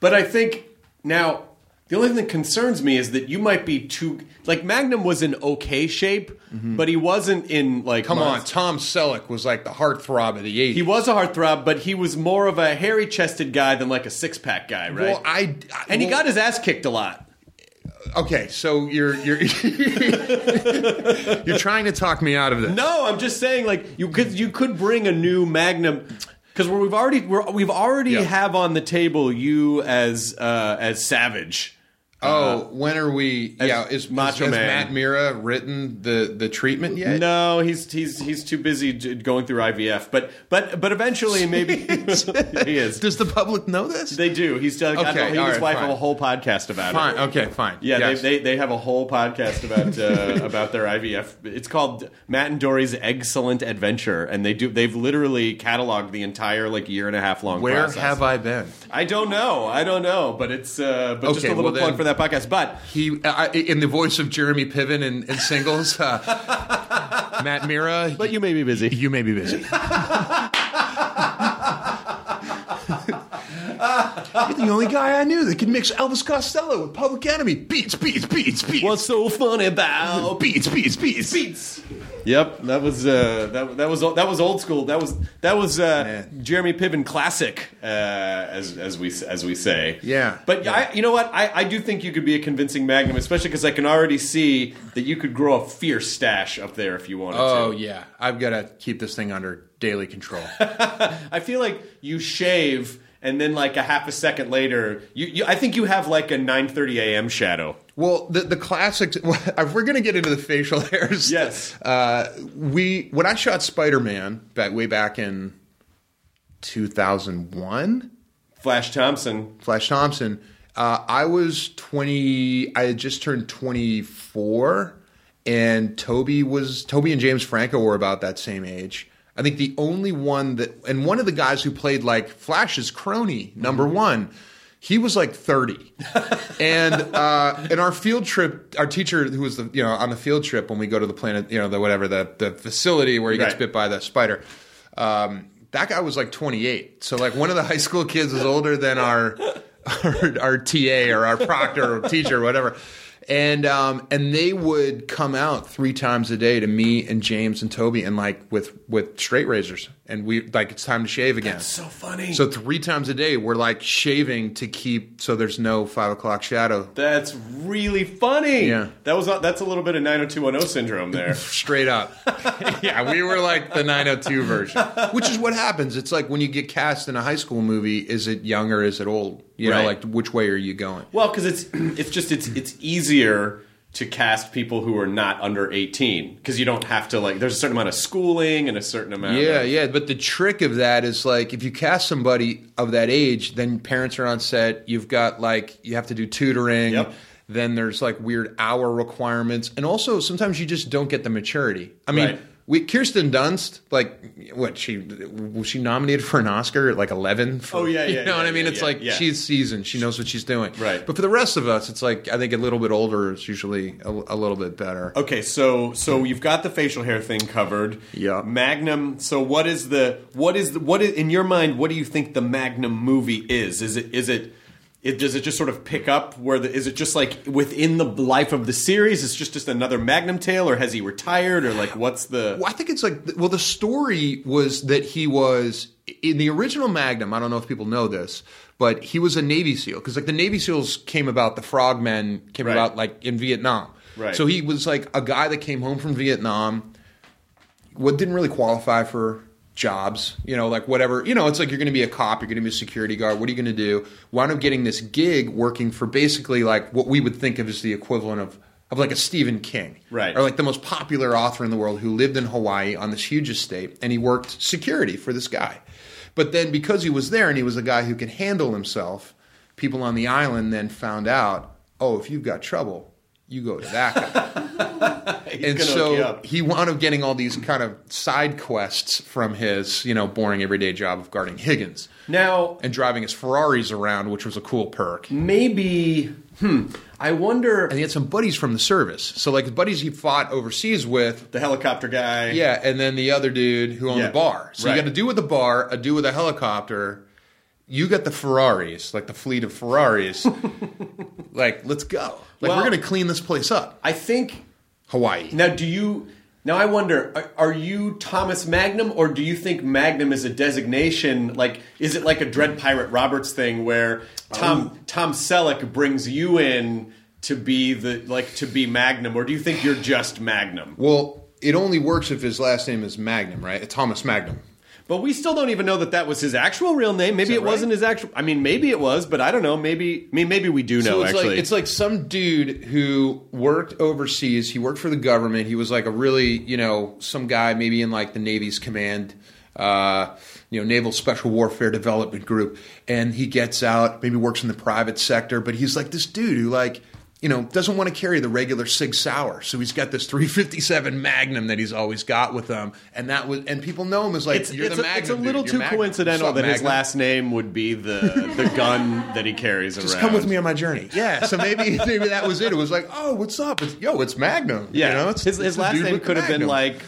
Speaker 1: But I think now the only thing that concerns me is that you might be too like Magnum was in okay shape, but he wasn't in like
Speaker 3: Come on, Tom Selleck was like the heartthrob of the 80s.
Speaker 1: He was a heartthrob, but he was more of a hairy chested guy than like a six pack guy, right?
Speaker 3: Well, I, I-
Speaker 1: and he
Speaker 3: well,
Speaker 1: got his ass kicked a lot.
Speaker 3: okay. So you're you're you're trying to talk me out of this.
Speaker 1: No, I'm just saying like you could you could bring a new Magnum because we've already we're, we've already
Speaker 3: Yeah.
Speaker 1: have on the table you as uh, as Savage.
Speaker 3: Oh, when are we? yeah, is
Speaker 1: Macho
Speaker 3: has
Speaker 1: Man.
Speaker 3: Matt Mira written the the treatment yet?
Speaker 1: No, he's he's he's too busy going through IVF. But but but eventually maybe he is.
Speaker 3: Does the public know this?
Speaker 1: They do. He's done.
Speaker 3: Okay,
Speaker 1: he and his wife have a whole podcast about it.
Speaker 3: fine.
Speaker 1: it.
Speaker 3: Okay, fine.
Speaker 1: Yeah,
Speaker 3: Yes.
Speaker 1: they, they they have a whole podcast about uh, about their IVF. It's called Matt and Doree's Excellent Adventure, and they do they've literally cataloged the entire like year and a half long.
Speaker 3: Where
Speaker 1: process.
Speaker 3: have I been?
Speaker 1: I don't know. I don't know, but it's uh, but just a little
Speaker 3: well
Speaker 1: plug
Speaker 3: then-
Speaker 1: for that podcast. But
Speaker 3: He, uh, in the voice of Jeremy Piven in, in singles, uh, Matt Mira.
Speaker 1: but you may be busy.
Speaker 3: you may be busy. You're the only guy I knew that could mix Elvis Costello with Public Enemy. Beats, beats, beats, beats.
Speaker 1: What's so funny about
Speaker 3: beats, beats, beats,
Speaker 1: beats? Yep, that was uh, that, that was that was old school. That was that was uh, Jeremy Piven classic, uh, as as we as we say.
Speaker 3: Yeah.
Speaker 1: but
Speaker 3: Yeah.
Speaker 1: I, you know what? I, I do think you could be a convincing Magnum, especially because I can already see that you could grow a fierce stash up there if you wanted
Speaker 3: Oh
Speaker 1: to.
Speaker 3: Oh yeah, I've got to keep this thing under daily control.
Speaker 1: I feel like you shave. And then, like a half a second later, you, you I think you have like a 9:30 a.m. shadow.
Speaker 3: Well, the the classics. If we're gonna get into the facial hairs,
Speaker 1: Yes.
Speaker 3: Uh, we when I shot Spider Man back way back in two thousand one,
Speaker 1: Flash Thompson,
Speaker 3: Flash Thompson. Uh, I was twenty. I had just turned twenty four, and Tobey was Tobey and James Franco were about that same age. I think the only one that, and one of the guys who played like Flash's crony, number one, he was like 30. and uh, in our field trip, our teacher who was the, you know, on the field trip when we go to the planet, you know, the whatever, the, the facility where he gets
Speaker 1: Right.
Speaker 3: bit by the spider, um, that guy was like 28. So like one of the high school kids was older than our, our, our TA or our proctor or teacher or whatever. And um, and they would come out three times a day to me and James and Tobey and like with with straight razors and we like it's time to shave again.
Speaker 1: so funny.
Speaker 3: So three times a day, we're like shaving to keep so there's no five o'clock shadow.
Speaker 1: That's really funny.
Speaker 3: Yeah.
Speaker 1: That was that's a little bit of 90210 syndrome there.
Speaker 3: Straight up. yeah, we were like the 902 version, which is what happens. It's like when you get cast in a high school movie, is it young or is it old? You know, like which way are you going?
Speaker 1: well, cuz it's it's just it's it's easier to cast people who are not under 18 because you don't have to like there's a certain amount of schooling and a certain amount
Speaker 3: Yeah,
Speaker 1: of,
Speaker 3: yeah. But the trick of that is like if you cast somebody of that age, then parents are on set. You've got like you have to do tutoring.
Speaker 1: Yep.
Speaker 3: Then there's like weird hour requirements, and also sometimes you just don't get the maturity. I mean,
Speaker 1: Right.
Speaker 3: We Kirsten Dunst, like what she was she nominated for an Oscar at like 11? For,
Speaker 1: Oh, yeah, yeah.
Speaker 3: you
Speaker 1: yeah,
Speaker 3: know what
Speaker 1: yeah,
Speaker 3: I mean?
Speaker 1: yeah,
Speaker 3: it's
Speaker 1: yeah,
Speaker 3: like she's seasoned, she knows what she's doing.
Speaker 1: Right.
Speaker 3: But for the rest of us, it's like I think a little bit older is usually a, a little bit better.
Speaker 1: Okay, so so you've got the facial hair thing covered.
Speaker 3: Yeah.
Speaker 1: Magnum. So what is the what is the, what is in your mind? What do you think the Magnum movie is? Is it is it? It, does it just sort of pick up where the is it just like within the life of the series? It's just just another Magnum tale, or has he retired, or like what's the?
Speaker 3: Well, I think it's like well, the story was that he was in the original Magnum. I don't know if people know this, but he was a Navy SEAL because like the Navy SEAls came about, the Frogmen came
Speaker 1: Right.
Speaker 3: about like in Vietnam.
Speaker 1: Right.
Speaker 3: So he was like a guy that came home from Vietnam. What didn't really qualify for jobs, you know, like whatever, you know, it's like you're going to be a cop, you're going to be a security guard. What are you going to do? Wound up getting this gig working for basically like what we would think of as the equivalent of of like a Stephen King,
Speaker 1: Right.
Speaker 3: Or like the most popular author in the world who lived in Hawaii on this huge estate, and he worked security for this guy. But then because he was there and he was a guy who could handle himself, people on the island then found out, oh, if you've got trouble, you go to that guy. And
Speaker 1: gonna hook you
Speaker 3: so he wound up getting all these kind of side quests from his, you know, boring everyday job of guarding Higgins
Speaker 1: now
Speaker 3: and driving his Ferraris around, which was a cool perk.
Speaker 1: maybe hmm. I wonder
Speaker 3: And he had some buddies from the service. So like the buddies he fought overseas with,
Speaker 1: the helicopter guy.
Speaker 3: Yeah, and then the other dude who owned
Speaker 1: Yeah,
Speaker 3: the bar. So
Speaker 1: right.
Speaker 3: you got to dude with the bar, a dude with a helicopter. You got the Ferraris, like the fleet of Ferraris. like, let's go. Like,
Speaker 1: Well-
Speaker 3: we're going to clean this place up.
Speaker 1: I think
Speaker 3: Hawaii.
Speaker 1: Now, do you? Now, I wonder: are, are you Thomas Magnum, or do you think Magnum is a designation? Like, is it like a Dread Pirate Roberts thing, where Tom um, Tom Selleck brings you in to be the like to be Magnum, or do you think you're just Magnum?
Speaker 3: Well, it only works if his last name is Magnum, right? Thomas Magnum.
Speaker 1: But we still don't even know that that was his actual real name. Maybe it
Speaker 3: right?
Speaker 1: wasn't his actual. I mean, maybe it was, but I don't know. Maybe I mean, maybe we do know.
Speaker 3: So it's
Speaker 1: actually,
Speaker 3: like it's like some dude who worked overseas. He worked for the government. He was like a really you know some guy maybe in like the Navy's command, uh, you know, Naval Special Warfare Development Group, and he gets out. Maybe works in the private sector, but he's like this dude who like. You know, doesn't want to carry the regular Sig Sauer, so he's got this 357 Magnum that he's always got with him, and that was, and people know him as like
Speaker 1: it's,
Speaker 3: you're
Speaker 1: it's,
Speaker 3: the
Speaker 1: a,
Speaker 3: Magnum.
Speaker 1: it's a little
Speaker 3: You're
Speaker 1: too
Speaker 3: Magnum.
Speaker 1: coincidental that his last name would be the the gun that he carries around.
Speaker 3: Just
Speaker 1: around.
Speaker 3: come with me on my journey. Yeah, so maybe maybe that was it. It was like, oh, what's up? It's, yo, it's Magnum.
Speaker 1: Yeah,
Speaker 3: you know, it's,
Speaker 1: his,
Speaker 3: it's
Speaker 1: his last name could have been like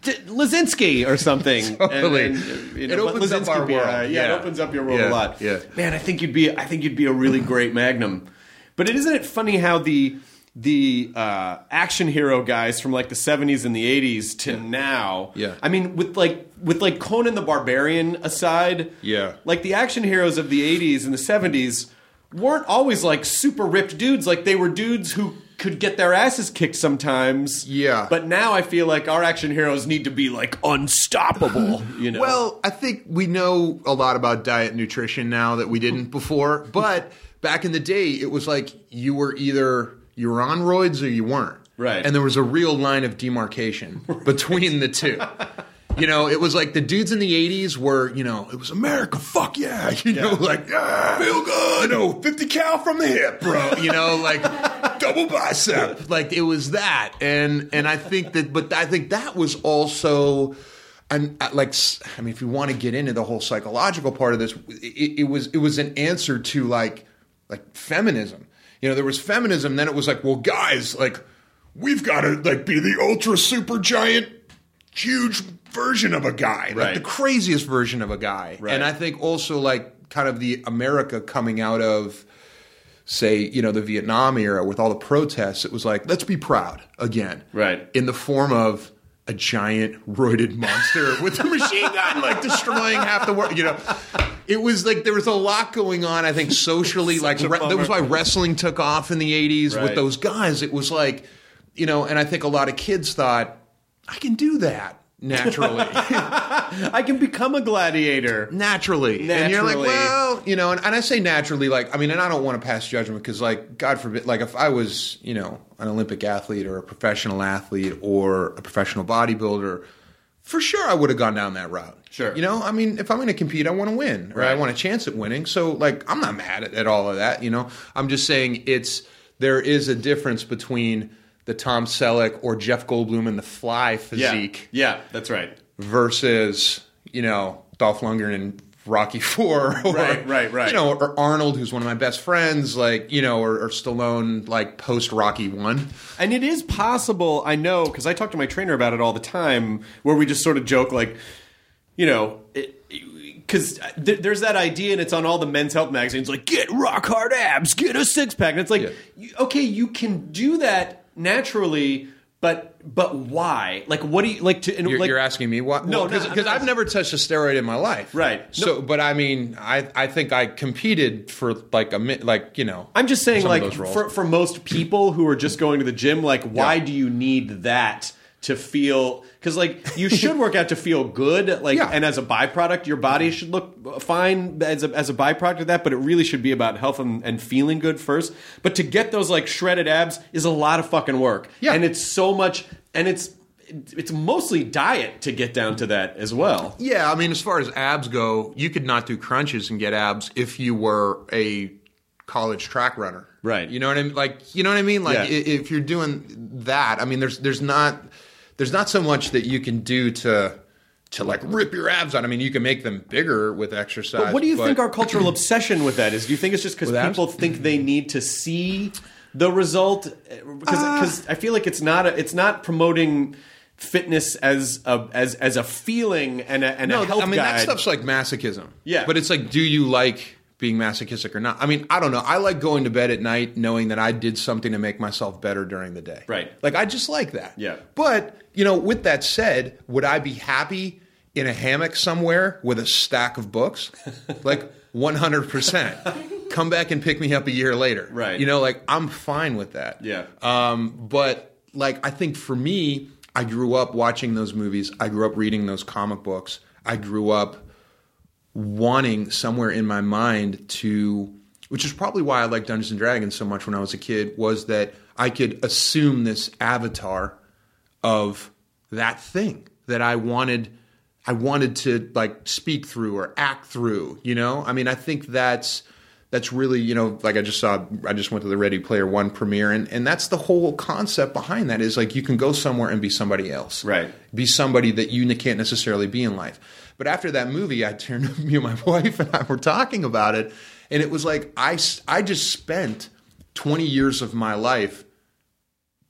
Speaker 1: D- Lazinski or something.
Speaker 3: Totally.
Speaker 1: And- and, you
Speaker 3: It
Speaker 1: know, but
Speaker 3: opens up our
Speaker 1: would be, uh,
Speaker 3: world.
Speaker 1: yeah,
Speaker 3: Yeah.
Speaker 1: it opens up your world
Speaker 3: Yeah,
Speaker 1: a lot.
Speaker 3: yeah.
Speaker 1: man, I think you'd be. I think you'd be a really great Magnum. But isn't it funny how the the uh, action hero guys from like the 70s and the 80s to now
Speaker 3: Yeah.
Speaker 1: i mean with like with like conan the barbarian aside
Speaker 3: Yeah.
Speaker 1: like the action heroes of the 80s and the 70s weren't always like super ripped dudes like they were dudes who could get their asses kicked sometimes
Speaker 3: Yeah.
Speaker 1: but now i feel like our action heroes need to be like unstoppable you know
Speaker 3: Well, I think we know a lot about diet and nutrition now that we didn't before. But back in the day, it was like you were either you were on roids or you weren't.
Speaker 1: Right.
Speaker 3: And there was a real line of demarcation between the two. You know, it was like the dudes in the '80s were, you know, it was America, fuck yeah, you know, like yeah, feel good, you know, 50 cal from the hip, bro, you know, like double bicep, like it was that, and and I think that, but I think that was also and like I mean, if you want to get into the whole psychological part of this, it, it was it was an answer to like like feminism. You know, there was feminism. Then it was like, well, guys, like we've got to like be the ultra super giant, huge version of a guy, like
Speaker 1: Right.
Speaker 3: the craziest version of a guy.
Speaker 1: Right.
Speaker 3: And I think also like kind of the America coming out of say, you know, the Vietnam era with all the protests, it was like, let's be proud again.
Speaker 1: Right.
Speaker 3: In the form of a giant roided monster with a machine gun, like destroying half the world. You know, it was like there was a lot going on. I think socially, like re- that was why wrestling took off in the '80s
Speaker 1: Right.
Speaker 3: with those guys. It was like, you know, and I think a lot of kids thought, I can do that naturally.
Speaker 1: i can become a gladiator
Speaker 3: naturally. And you're like,
Speaker 1: Naturally.
Speaker 3: well, you know, and, and I say naturally, like, I mean, and I don't want to pass judgment because, like, God forbid, like, if I was, you know, an Olympic athlete or a professional athlete or a professional bodybuilder, for sure I would have gone down that route.
Speaker 1: Sure.
Speaker 3: You know, I mean, if I'm going to compete, I want to win or I
Speaker 1: Right.
Speaker 3: want a chance at winning. So, like, I'm not mad at, at all of that, you know? I'm just saying it's, there is a difference between the Tom Selleck or Jeff Goldblum and the Fly
Speaker 1: yeah
Speaker 3: physique
Speaker 1: yeah that's right
Speaker 3: versus you know Dolph Lundgren and Rocky Four, or,
Speaker 1: Right, right, right.
Speaker 3: You know, or Arnold, who's one of my best friends, like you know, or, or Stallone, like post Rocky One.
Speaker 1: And it is possible, I know, because I talk to my trainer about it all the time, where we just sort of joke, like, you know, because th- there's that idea, and it's on all the men's health magazines, like, get rock hard abs, get a six pack. And it's like,
Speaker 3: Yeah.
Speaker 1: okay, you can do that naturally, but but why? Like, what do you like to? and,
Speaker 3: You're,
Speaker 1: like,
Speaker 3: you're asking me what?
Speaker 1: No, no,
Speaker 3: because
Speaker 1: I'm-
Speaker 3: I've never touched a steroid in my life.
Speaker 1: Right.
Speaker 3: So, but I mean, I I think I competed for like a mi- like you know.
Speaker 1: I'm just saying, like, for, for most people who are just going to the gym, like, why
Speaker 3: Yeah.
Speaker 1: do you need that to feel? Because, like, you should work out to feel good, like,
Speaker 3: Yeah.
Speaker 1: and as a byproduct, your body should look fine as a, as a byproduct of that, but it really should be about health and, and feeling good first. But to get those, like, shredded abs is a lot of fucking work.
Speaker 3: Yeah.
Speaker 1: And it's so much, and it's, it's mostly diet to get down to that as well.
Speaker 3: Yeah, I mean, as far as abs go, you could not do crunches and get abs if you were a college track runner.
Speaker 1: Right.
Speaker 3: You know what I mean? Like, you know what I mean? Like,
Speaker 1: Yeah.
Speaker 3: if you're doing that, I mean, there's there's not there's not so much that you can do to to like rip your abs out. I mean, you can make them bigger with exercise.
Speaker 1: But what do you think our cultural obsession with that is? Do you think it's just because
Speaker 3: With abs?
Speaker 1: people think they need to see the result? Uh, because I feel like it's not a, it's not promoting fitness as a as as a feeling and a, and
Speaker 3: no,
Speaker 1: a health
Speaker 3: I mean
Speaker 1: guide.
Speaker 3: that stuff's like masochism.
Speaker 1: Yeah.
Speaker 3: but it's like, do you like being masochistic or not? I mean, I don't know. I like going to bed at night knowing that I did something to make myself better during the day.
Speaker 1: Right.
Speaker 3: Like I just like that.
Speaker 1: Yeah.
Speaker 3: But you know, with that said, would I be happy in a hammock somewhere with a stack of books? like one hundred percent. Come back and pick me up a year later.
Speaker 1: Right.
Speaker 3: You know, like I'm fine with that.
Speaker 1: Yeah.
Speaker 3: Um, but like I think for me, I grew up watching those movies. I grew up reading those comic books. I grew up wanting somewhere in my mind to which is probably why I liked Dungeons and Dragons so much when I was a kid was that I could assume this avatar of that thing that I wanted I wanted to like speak through or act through, you know? I mean, I think that's that's really, you know, like I just saw I just went to the Ready Player 1 premiere and and that's the whole concept behind that is like you can go somewhere and be somebody else.
Speaker 1: Right.
Speaker 3: Be somebody that you can't necessarily be in life. But after that movie, I turned me and my wife and I were talking about it and it was like I I just spent 20 years of my life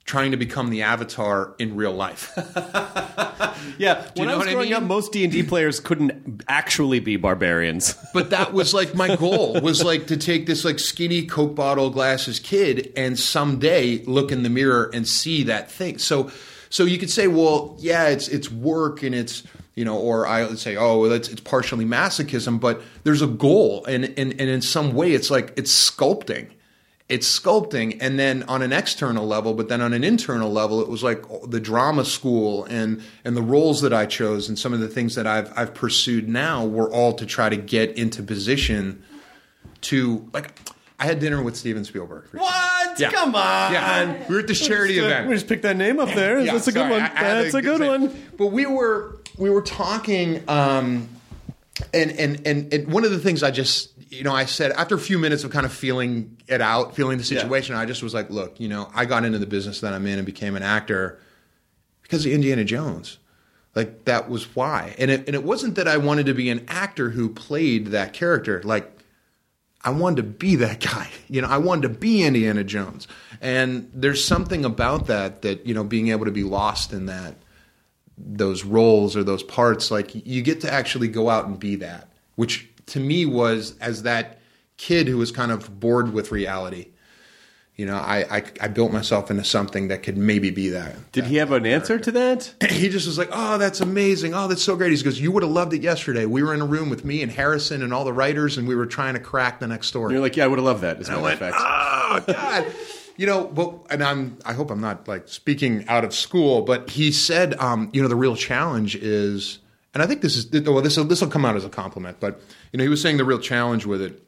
Speaker 3: trying to become the avatar in real life.
Speaker 1: Yeah, when
Speaker 3: know
Speaker 1: I was
Speaker 3: what I
Speaker 1: growing
Speaker 3: mean?
Speaker 1: up, most D and D players couldn't actually be barbarians.
Speaker 3: but that was like my goal was like to take this like skinny coke bottle glasses kid and someday look in the mirror and see that thing so so you could say well yeah it's it's work and it's you know or i would say oh well, it's, it's partially masochism but there's a goal and, and and in some way it's like it's sculpting it's sculpting and then on an external level but then on an internal level it was like oh, the drama school and and the roles that I chose and some of the things that I've I've pursued now were all to try to get into position to like I had dinner with Steven Spielberg.
Speaker 1: What?
Speaker 3: Yeah.
Speaker 1: Come on.
Speaker 3: Yeah, we were at this charity uh, event.
Speaker 1: We just picked that name up there.
Speaker 3: Yeah,
Speaker 1: That's a good one.
Speaker 3: I- I
Speaker 1: That's
Speaker 3: to
Speaker 1: a good
Speaker 3: say-
Speaker 1: one.
Speaker 3: But we were we were talking, um, and, and and and one of the things I just you know I said after a few minutes of kind of feeling it out, feeling the situation, I just was like, look, you know, I got into the business that I'm in and became an actor because of Indiana Jones. Like that was why, and it and it wasn't that I wanted to be an actor who played that character. Like I wanted to be that guy. You know, I wanted to be Indiana Jones. And there's something about that that, you know, being able to be lost in that those roles or those parts like you get to actually go out and be that, which to me was as that kid who was kind of bored with reality. You know, I, I I built myself into something that could maybe be that.
Speaker 1: Did he have an answer to that?
Speaker 3: he just was like, "Oh, that's amazing! Oh, that's so great!" He goes, "You would have loved it yesterday. We were in a room with me and Harrison and all the writers, and we were trying to crack the next story."
Speaker 1: You're like, yeah, I would have loved that. As a matter of fact.
Speaker 3: "Oh God!" you know, but and I'm I hope I'm not like speaking out of school, but he said, um, you know, the real challenge is, and I think this is well, this this will come out as a compliment, but you know, he was saying the real challenge with it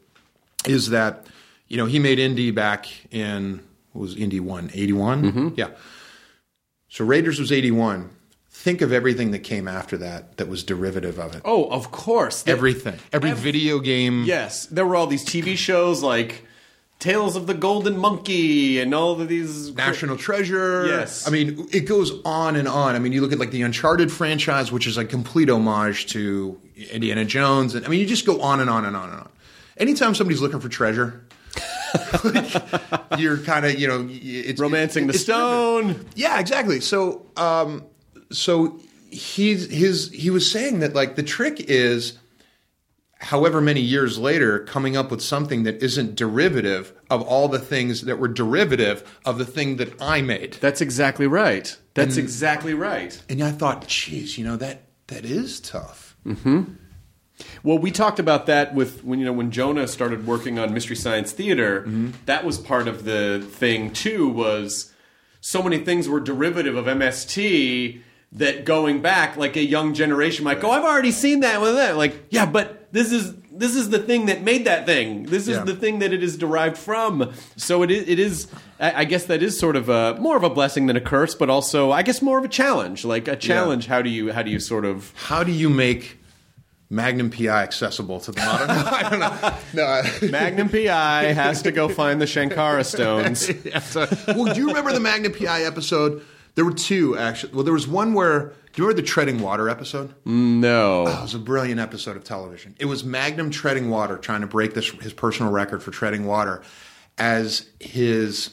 Speaker 3: is that you know he made Indy back in what was Indy one eighty one, yeah. So Raiders was eighty one. Think of everything that came after that that was derivative of it.
Speaker 1: oh, of course.
Speaker 3: Everything, every
Speaker 1: Ev-
Speaker 3: video game.
Speaker 1: Yes, there were all these TV shows like Tales of the Golden Monkey and all of these
Speaker 3: National Treasure.
Speaker 1: Yes.
Speaker 3: I mean, it goes on and on. I mean, you look at like the Uncharted franchise, which is like complete homage to Indiana Jones, and I mean, you just go on and on and on and on. Anytime somebody's looking for treasure, like, you're kind of you know it's
Speaker 1: romancing the
Speaker 3: it's
Speaker 1: stone.
Speaker 3: yeah, exactly. So, um, so he's his he was saying that like the trick is, however many years later, coming up with something that isn't derivative of all the things that were derivative of the thing that I made.
Speaker 1: That's exactly right. That's exactly right.
Speaker 3: And I thought, geez, you know that that is tough. Hmm.
Speaker 1: Well, we talked about that with when you know when Jonah started working on Mystery Science Theater.
Speaker 3: Mm-hmm.
Speaker 1: That was part of the thing too. Was so many things were derivative of MST that going back, like a young generation might go, "I've already seen that with that." Like, yeah, but this is this is the thing that made that thing. This is
Speaker 3: Yeah.
Speaker 1: the thing that it is derived from. So it is. It is I I guess that is sort of a more of a blessing than a curse, but also I guess more of a challenge. Like a challenge. How do you how do you sort of
Speaker 3: How do you make Magnum PI accessible to the modern? I don't know. No, I-
Speaker 1: Magnum PI has to go find the Shankara stones.
Speaker 3: Yeah, so- well, do you remember the Magnum PI episode? There were two actually. Well, there was one where. Do you remember the treading water episode?
Speaker 1: No.
Speaker 3: Oh, it was a brilliant episode of television. It was Magnum treading water, trying to break this his personal record for treading water, as his.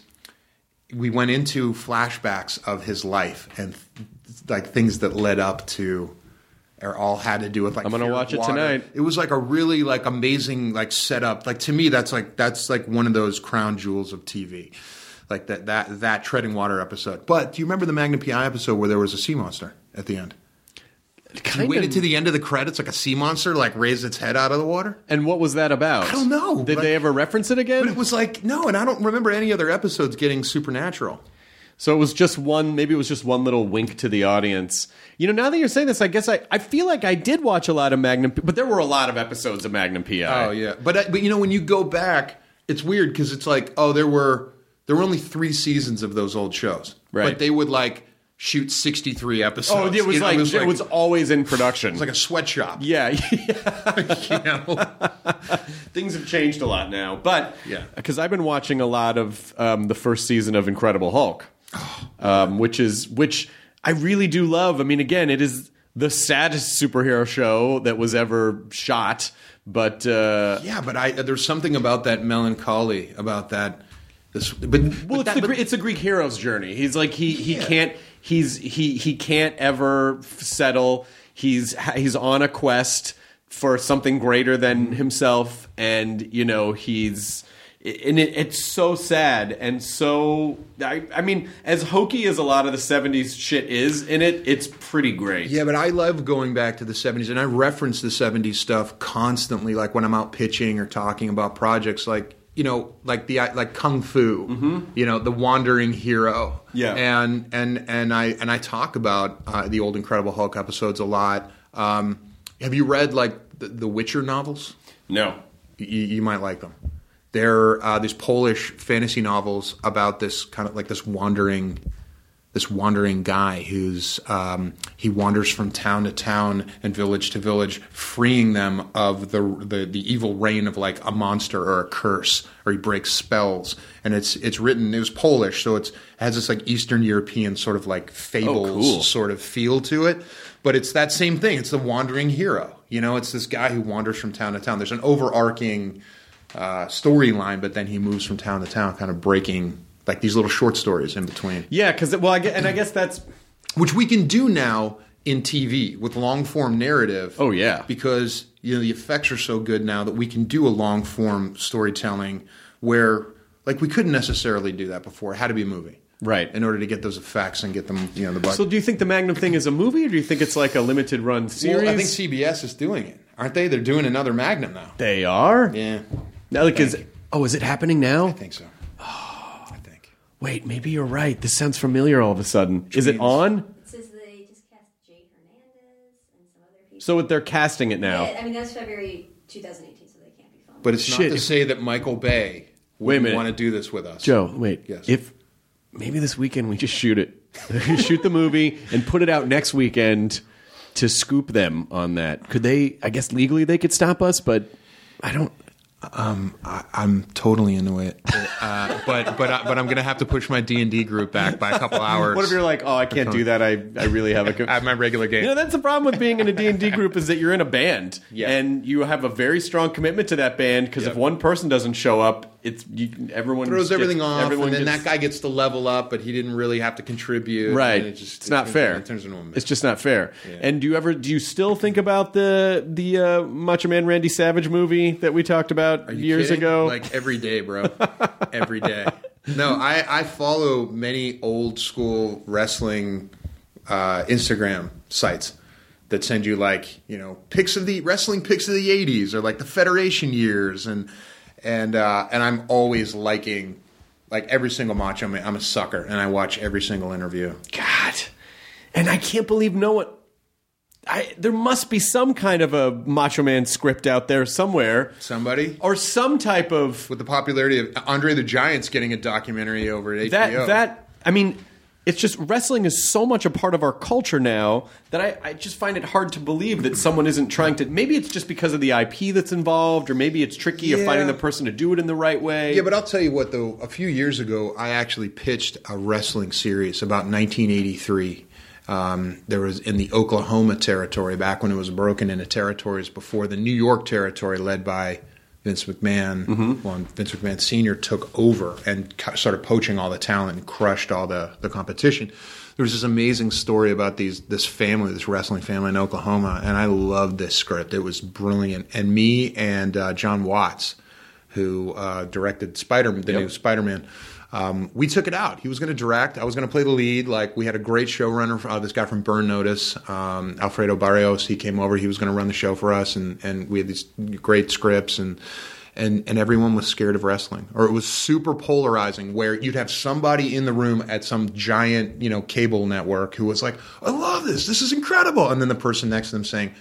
Speaker 3: We went into flashbacks of his life and like things that led up to, or all had to do with like.
Speaker 1: I'm gonna watch it tonight.
Speaker 3: It was like a really like amazing like setup. Like to me, that's like that's like one of those crown jewels of TV, like that that that treading water episode. But do you remember the Magnum PI episode where there was a sea monster at the end?
Speaker 1: Kind
Speaker 3: waited
Speaker 1: of-
Speaker 3: to the end of the credits like a sea monster like raised its head out of the water.
Speaker 1: And what was that about?
Speaker 3: I don't know,
Speaker 1: Did they ever reference it again?
Speaker 3: But it was like no, and I don't remember any other episodes getting supernatural.
Speaker 1: So it was just one, maybe it was just one little wink to the audience. You know, now that you're saying this, I guess I, I feel like I did watch a lot of Magnum, but there were a lot of episodes of Magnum PI.
Speaker 3: Oh yeah, but but you know when you go back, it's weird because it's like oh there were there were only three seasons of those old shows,
Speaker 1: Right.
Speaker 3: But they would like shoot sixty three episodes.
Speaker 1: Oh, it was,
Speaker 3: You know,
Speaker 1: like,
Speaker 3: it was
Speaker 1: it was always in production.
Speaker 3: it was like a sweatshop.
Speaker 1: yeah, things have changed a lot now. But
Speaker 3: Yeah.
Speaker 1: because I've been watching a lot of um, the first season of Incredible Hulk,
Speaker 3: Oh,
Speaker 1: um, which is which I really do love. I mean, again, it is the saddest superhero show that was ever shot. But uh,
Speaker 3: yeah, but I there's something about that melancholy about that. This, but
Speaker 1: well,
Speaker 3: but
Speaker 1: it's
Speaker 3: that-
Speaker 1: the
Speaker 3: but-
Speaker 1: it's a Greek hero's journey. He's like he he
Speaker 3: Yeah.
Speaker 1: can't he's he he can't ever settle. He's he's on a quest for something greater than himself, and you know he's and it, it's so sad and so I, I mean as hokey as a lot of the 70s shit is in it it's pretty great
Speaker 3: Yeah, but I love going back to the 70s, and I reference the 70s stuff constantly, like when I'm out pitching or talking about projects, like, you know, like the like Kung Fu, you know, the wandering hero.
Speaker 1: Yeah.
Speaker 3: And and and I and I talk about uh, the old Incredible Hulk episodes a lot. Um, have you read like the, the Witcher novels?
Speaker 1: no
Speaker 3: you, you might like them. They're uh, these Polish fantasy novels about this kind of like this wandering, this wandering guy who's um, he wanders from town to town and village to village, freeing them of the, the the evil reign of like a monster or a curse, or he breaks spells. And it's it's written. It was Polish, so it's it has this like Eastern European sort of like fables
Speaker 1: cool.
Speaker 3: sort of feel to it. But it's that same thing. It's the wandering hero. You know, it's this guy who wanders from town to town. There's an overarching uh, storyline, but then he moves from town to town, kind of breaking like these little short stories in between,
Speaker 1: yeah because well I get, and I guess that's
Speaker 3: which we can do now in TV with long form narrative.
Speaker 1: Oh, yeah.
Speaker 3: because you know the effects are so good now that we can do a long form storytelling where like we couldn't necessarily do that before. It had to be a movie.
Speaker 1: Right.
Speaker 3: In order to get those effects and get them, you know, the budget.
Speaker 1: so do you think the Magnum thing is a movie or do you think it's like a limited run series
Speaker 3: Well, I think CBS is doing it, aren't they? They're doing another Magnum now.
Speaker 1: they are
Speaker 3: Yeah,
Speaker 1: Now, like, is oh, is it happening now?
Speaker 3: I think so. I think.
Speaker 1: Wait, maybe you're right. This sounds familiar all of a sudden. Is it on?
Speaker 2: It says they just cast Jay Hernandez and some other people.
Speaker 1: So they're casting it now.
Speaker 2: Yeah, I mean, that's February 2018, so they can't be filmed.
Speaker 3: But it's
Speaker 1: Shit,
Speaker 3: not to
Speaker 1: if-
Speaker 3: say that Michael Bay
Speaker 1: Wait a
Speaker 3: would
Speaker 1: minute.
Speaker 3: want to do this with us.
Speaker 1: Joe, wait.
Speaker 3: Yes.
Speaker 1: If maybe this weekend we just shoot it, shoot the movie and put it out next weekend to scoop them on that. Could they? I guess legally they could stop us, but I don't.
Speaker 3: I, I'm totally into it, uh, but but I, but I'm gonna have to push my D and D group back by a couple hours.
Speaker 1: What if you're like, oh, I can't do that. I, I really have a. co-"
Speaker 3: I have my regular game?
Speaker 1: You know, that's the problem with being in a D&D group is that you're in a band
Speaker 3: Yeah.
Speaker 1: and you have a very strong commitment to that band because
Speaker 3: Yep.
Speaker 1: if one person doesn't show up, it's you, everyone
Speaker 3: throws
Speaker 1: gets-
Speaker 3: everything off,
Speaker 1: everyone
Speaker 3: and then
Speaker 1: gets-
Speaker 3: that guy gets to level up, but he didn't really have to contribute.
Speaker 1: right.
Speaker 3: and it just,
Speaker 1: it's not
Speaker 3: it,
Speaker 1: fair.
Speaker 3: It turns into a mess.
Speaker 1: it's just not fair. And do you ever do you still think about the the uh, Macho Man Randy Savage movie that we talked about
Speaker 3: Are
Speaker 1: years
Speaker 3: kidding?
Speaker 1: ago?
Speaker 3: Like every day, bro. every day. No, I, I follow many old school wrestling uh, Instagram sites that send you like you know pics of the wrestling pics of the '80s or like the Federation years, and and uh, and I'm always liking like every single Macho Man. I'm a sucker, and I watch every single interview.
Speaker 1: God. And I can't believe no one. I, there must be some kind of a Macho Man script out there somewhere,
Speaker 3: Somebody
Speaker 1: or some type of
Speaker 3: with the popularity of Andre the Giant's getting a documentary over at HBO.
Speaker 1: that. That I mean, it's just wrestling is so much a part of our culture now that I, I just find it hard to believe that someone isn't trying to. Maybe it's just because of the IP that's involved, or maybe it's tricky of finding the person to do it in the right way.
Speaker 3: Yeah, but I'll tell you what, though. A few years ago, I actually pitched a wrestling series about 1983. Um, there was in the Oklahoma territory back when it was broken into territories before the New York territory, led by Vince McMahon. When Vince McMahon Sr. took over and started poaching all the talent and crushed all the, the competition. There was this amazing story about these this family, this wrestling family in Oklahoma, and I loved this script. It was brilliant. And me and uh, Jon Watts, who uh, directed Spider Man the new Spider Man. Um, we took it out. He was going to direct. I was going to play the lead. Like we had a great showrunner, uh, this guy from Burn Notice, um, Alfredo Barrios. He came over. He was going to run the show for us, and and we had these great scripts and and and everyone was scared of wrestling, or it was super polarizing, where you'd have somebody in the room at some giant you know cable network who was like, "I love this, this is incredible," and then the person next to them saying.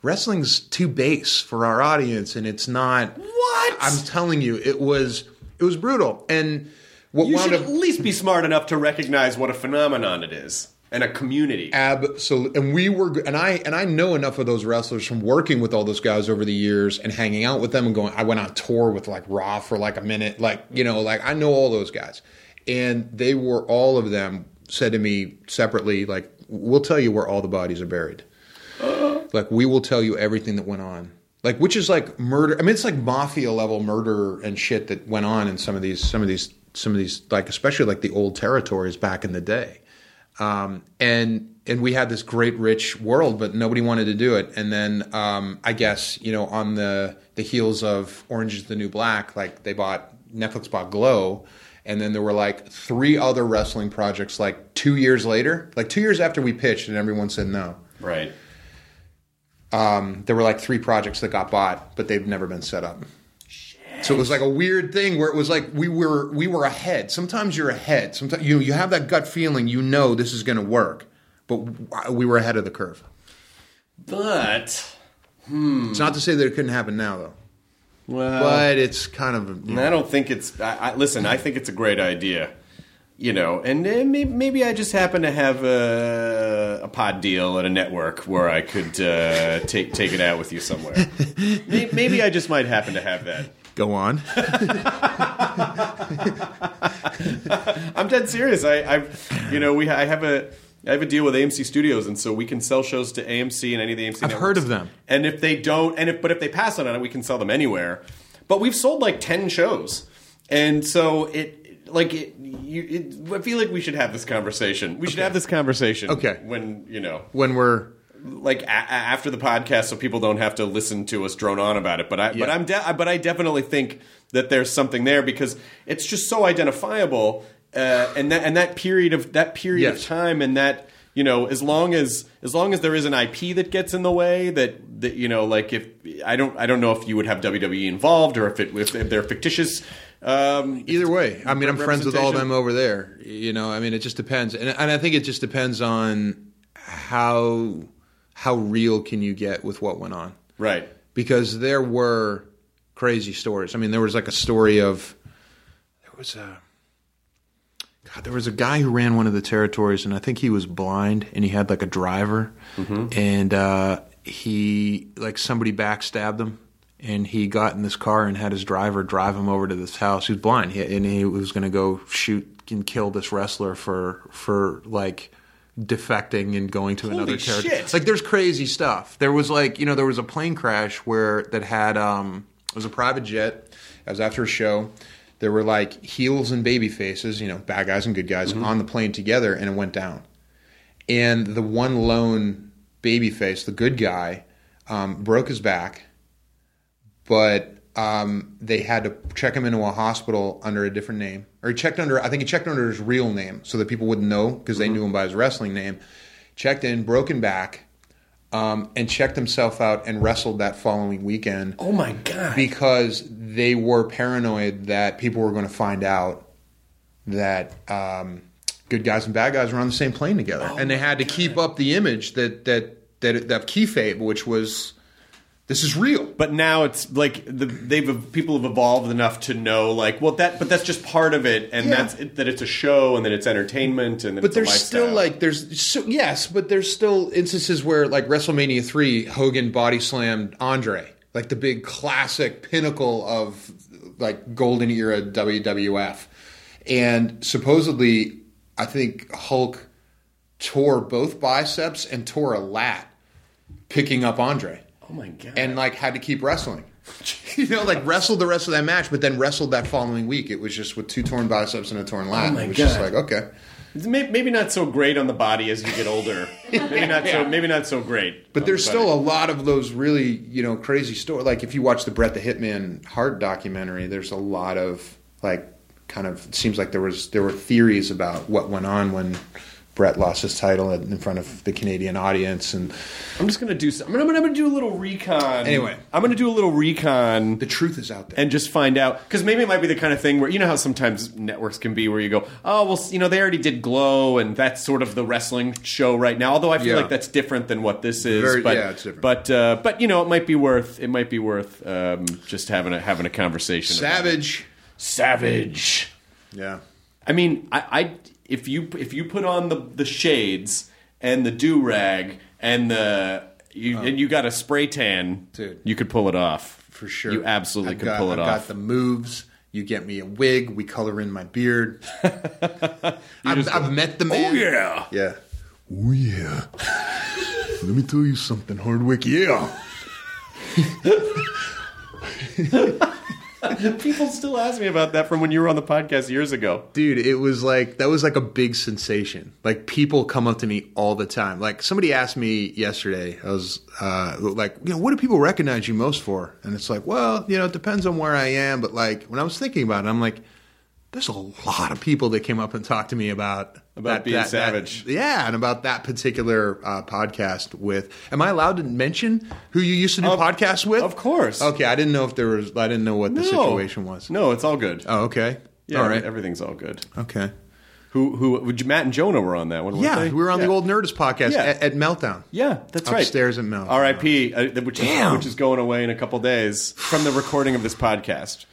Speaker 3: Wrestling's too base for our audience, and it's not.
Speaker 1: What?
Speaker 3: I'm telling you, it was it was brutal. And what
Speaker 1: You should
Speaker 3: up
Speaker 1: at least be smart enough to recognize what a phenomenon it is and a community.
Speaker 3: absolutely, and we were, and I and I know enough of those wrestlers from working with all those guys over the years and hanging out with them and going. I went on tour with like Raw for like a minute, like you know, like I know all those guys, and they were all of them said to me separately, like, "We'll tell you where all the bodies are buried." like we will tell you everything that went on like which is like murder i mean it's like mafia level murder and shit that went on in some of these some of these some of these like especially like the old territories back in the day um, and and we had this great rich world but nobody wanted to do it and then um, i guess you know on the the heels of orange is the new black like they bought netflix bought glow and then there were like three other wrestling projects like two years later like two years after we pitched and everyone said no
Speaker 1: Right.
Speaker 3: um, there were like three projects that got bought, but they've never been set up. So it was like a weird thing where it was like we were we were ahead. Sometimes you're ahead. Sometimes you you have that gut feeling. You know this is going to work, but we were ahead of the curve.
Speaker 1: But
Speaker 3: It's not to say that it couldn't happen now, though.
Speaker 1: well,
Speaker 3: But it's kind of
Speaker 1: I don't think it's. I, I, listen, I think it's a great idea. You know, and maybe, maybe I just happen to have a, a pod deal at a network where I could uh, take take it out with you somewhere. May- maybe I just might happen to have that.
Speaker 3: Go on.
Speaker 1: I'm dead serious. I, I've, you know, we I have a I have a deal with AMC Studios, and so we can sell shows to AMC and any of the AMC.
Speaker 3: I've heard of them.
Speaker 1: And if they don't, and if but if they pass on it, we can sell them anywhere. But we've sold like ten shows, and so it like it. You, it, I feel like we should have this conversation. We should have this conversation.
Speaker 3: Okay.
Speaker 1: When you know,
Speaker 3: when we're
Speaker 1: like a- after the podcast, so people don't have to listen to us drone on about it. But I, but I'm, de- but I definitely think that there's something there because it's just so identifiable, uh, and that and that period of that period of time and that you know as long as as long as there is an IP that gets in the way that that you know like if I don't I don't know if you would have WWE involved or if it if, if they're fictitious. Um,
Speaker 3: Either way, I mean, I'm friends with all of them over there. You know, I mean, it just depends, and, and I think it just depends on how how real can you get with what went on,
Speaker 1: right.
Speaker 3: because there were crazy stories. I mean, there was like a story of there was a God, there was a guy who ran one of the territories, and I think he was blind, and he had like a driver, and uh, he like somebody backstabbed him, and he got in this car and had his driver drive him over to this house. He was blind, he, and he was going to go shoot and kill this wrestler for for like defecting and going to another territory.
Speaker 1: shit.
Speaker 3: Like there's crazy stuff. There was like you know there was a plane crash where that had um it was a private jet. It was after a show. There were like heels and baby faces, you know, bad guys and good guys on the plane together, and it went down. And the one lone baby face, the good guy, um, broke his back, but um, they had to check him into a hospital under a different name, or he checked under. I think he checked under his real name so that people wouldn't know because they knew him by his wrestling name. Checked in, broken back, um, and checked himself out and wrestled that following weekend
Speaker 1: Oh my god.
Speaker 3: because they were paranoid that people were going to find out that um, good guys and bad guys were on the same plane together, and they had to keep up the image that that that that kayfabe, which was this is real.
Speaker 1: but now it's like the, they've people have evolved enough to know like well that but that's just part of it and
Speaker 3: Yeah.
Speaker 1: that's it, that it's a show and that it's entertainment and that
Speaker 3: But
Speaker 1: it's a
Speaker 3: there's still like there's so, yes, but there's still instances where like WrestleMania three, Hogan body slammed Andre, like the big classic pinnacle of like golden era WWF, and supposedly I think Hulk tore both biceps and tore a lat picking up Andre,
Speaker 1: oh my god
Speaker 3: and like had to keep wrestling. You know, like wrestled the rest of that match, but then wrestled that following week. It was just with two torn biceps and a torn lat.
Speaker 1: Oh my
Speaker 3: it was just like okay.
Speaker 1: Maybe not so great on the body as you get older maybe not so maybe not so great
Speaker 3: But there's
Speaker 1: the
Speaker 3: still a lot of those really, you know, crazy stories. Like if you watch the Brett the Hitman Hart documentary, there's a lot of like kind of it seems like there was there were theories about what went on when Brett lost his title in front of the Canadian audience, and
Speaker 1: I'm just gonna do. Some, I'm, gonna, I'm gonna do a little recon.
Speaker 3: Anyway.
Speaker 1: I'm gonna do a little recon
Speaker 3: the truth is out there.
Speaker 1: and just find out because maybe it might be the kind of thing where you know how sometimes networks can be where you go, oh well, you know they already did Glow and that's sort of the wrestling show right now. Although I feel
Speaker 3: Yeah.
Speaker 1: like that's different than what this is.
Speaker 3: Very-
Speaker 1: but,
Speaker 3: yeah, it's different.
Speaker 1: But uh, but you know it might be worth it might be worth um, just having a having a conversation.
Speaker 3: Savage.
Speaker 1: savage.
Speaker 3: Yeah.
Speaker 1: I mean, I, I if you if you put on the the shades and the do rag and the you, oh. and you got a spray tan,
Speaker 3: Oh. Dude.
Speaker 1: you could pull it off
Speaker 3: For sure.
Speaker 1: You absolutely
Speaker 3: I've
Speaker 1: could
Speaker 3: got,
Speaker 1: pull it off.
Speaker 3: I've
Speaker 1: off.
Speaker 3: got the moves. You get me a wig. We color in my beard. I've, I've met the man.
Speaker 1: oh yeah.
Speaker 3: Yeah. Oh yeah. Let me tell you something, Hardwick. Yeah.
Speaker 1: People still ask me about that from when you were on the podcast years ago.
Speaker 3: Dude, it was like that was like a big sensation. Like people come up to me all the time. Like somebody asked me yesterday. I was uh, like, you know, what do people recognize you most for? And it's like, well, you know, it depends on where I am. But like when I was thinking about it, I'm like, there's a lot of people that came up and talked to me about
Speaker 1: About being savage.
Speaker 3: yeah, and about that particular uh, podcast. With, am I allowed to mention who you used to do
Speaker 1: Of-
Speaker 3: podcasts with?
Speaker 1: of course.
Speaker 3: Okay, I didn't know if there was. I didn't know what the situation was.
Speaker 1: No, it's all good.
Speaker 3: Oh, okay.
Speaker 1: yeah,
Speaker 3: all right.
Speaker 1: everything's all good.
Speaker 3: Okay.
Speaker 1: Who who Matt and Jonah were on that one?
Speaker 3: Yeah,
Speaker 1: they?
Speaker 3: we were on
Speaker 1: Yeah.
Speaker 3: the old Nerdist podcast
Speaker 1: Yeah.
Speaker 3: at, at Meltdown.
Speaker 1: Yeah, that's right.
Speaker 3: Upstairs at Mount.
Speaker 1: R.I.P. Uh, which
Speaker 3: Damn.
Speaker 1: which is going away in a couple days from the recording of this podcast.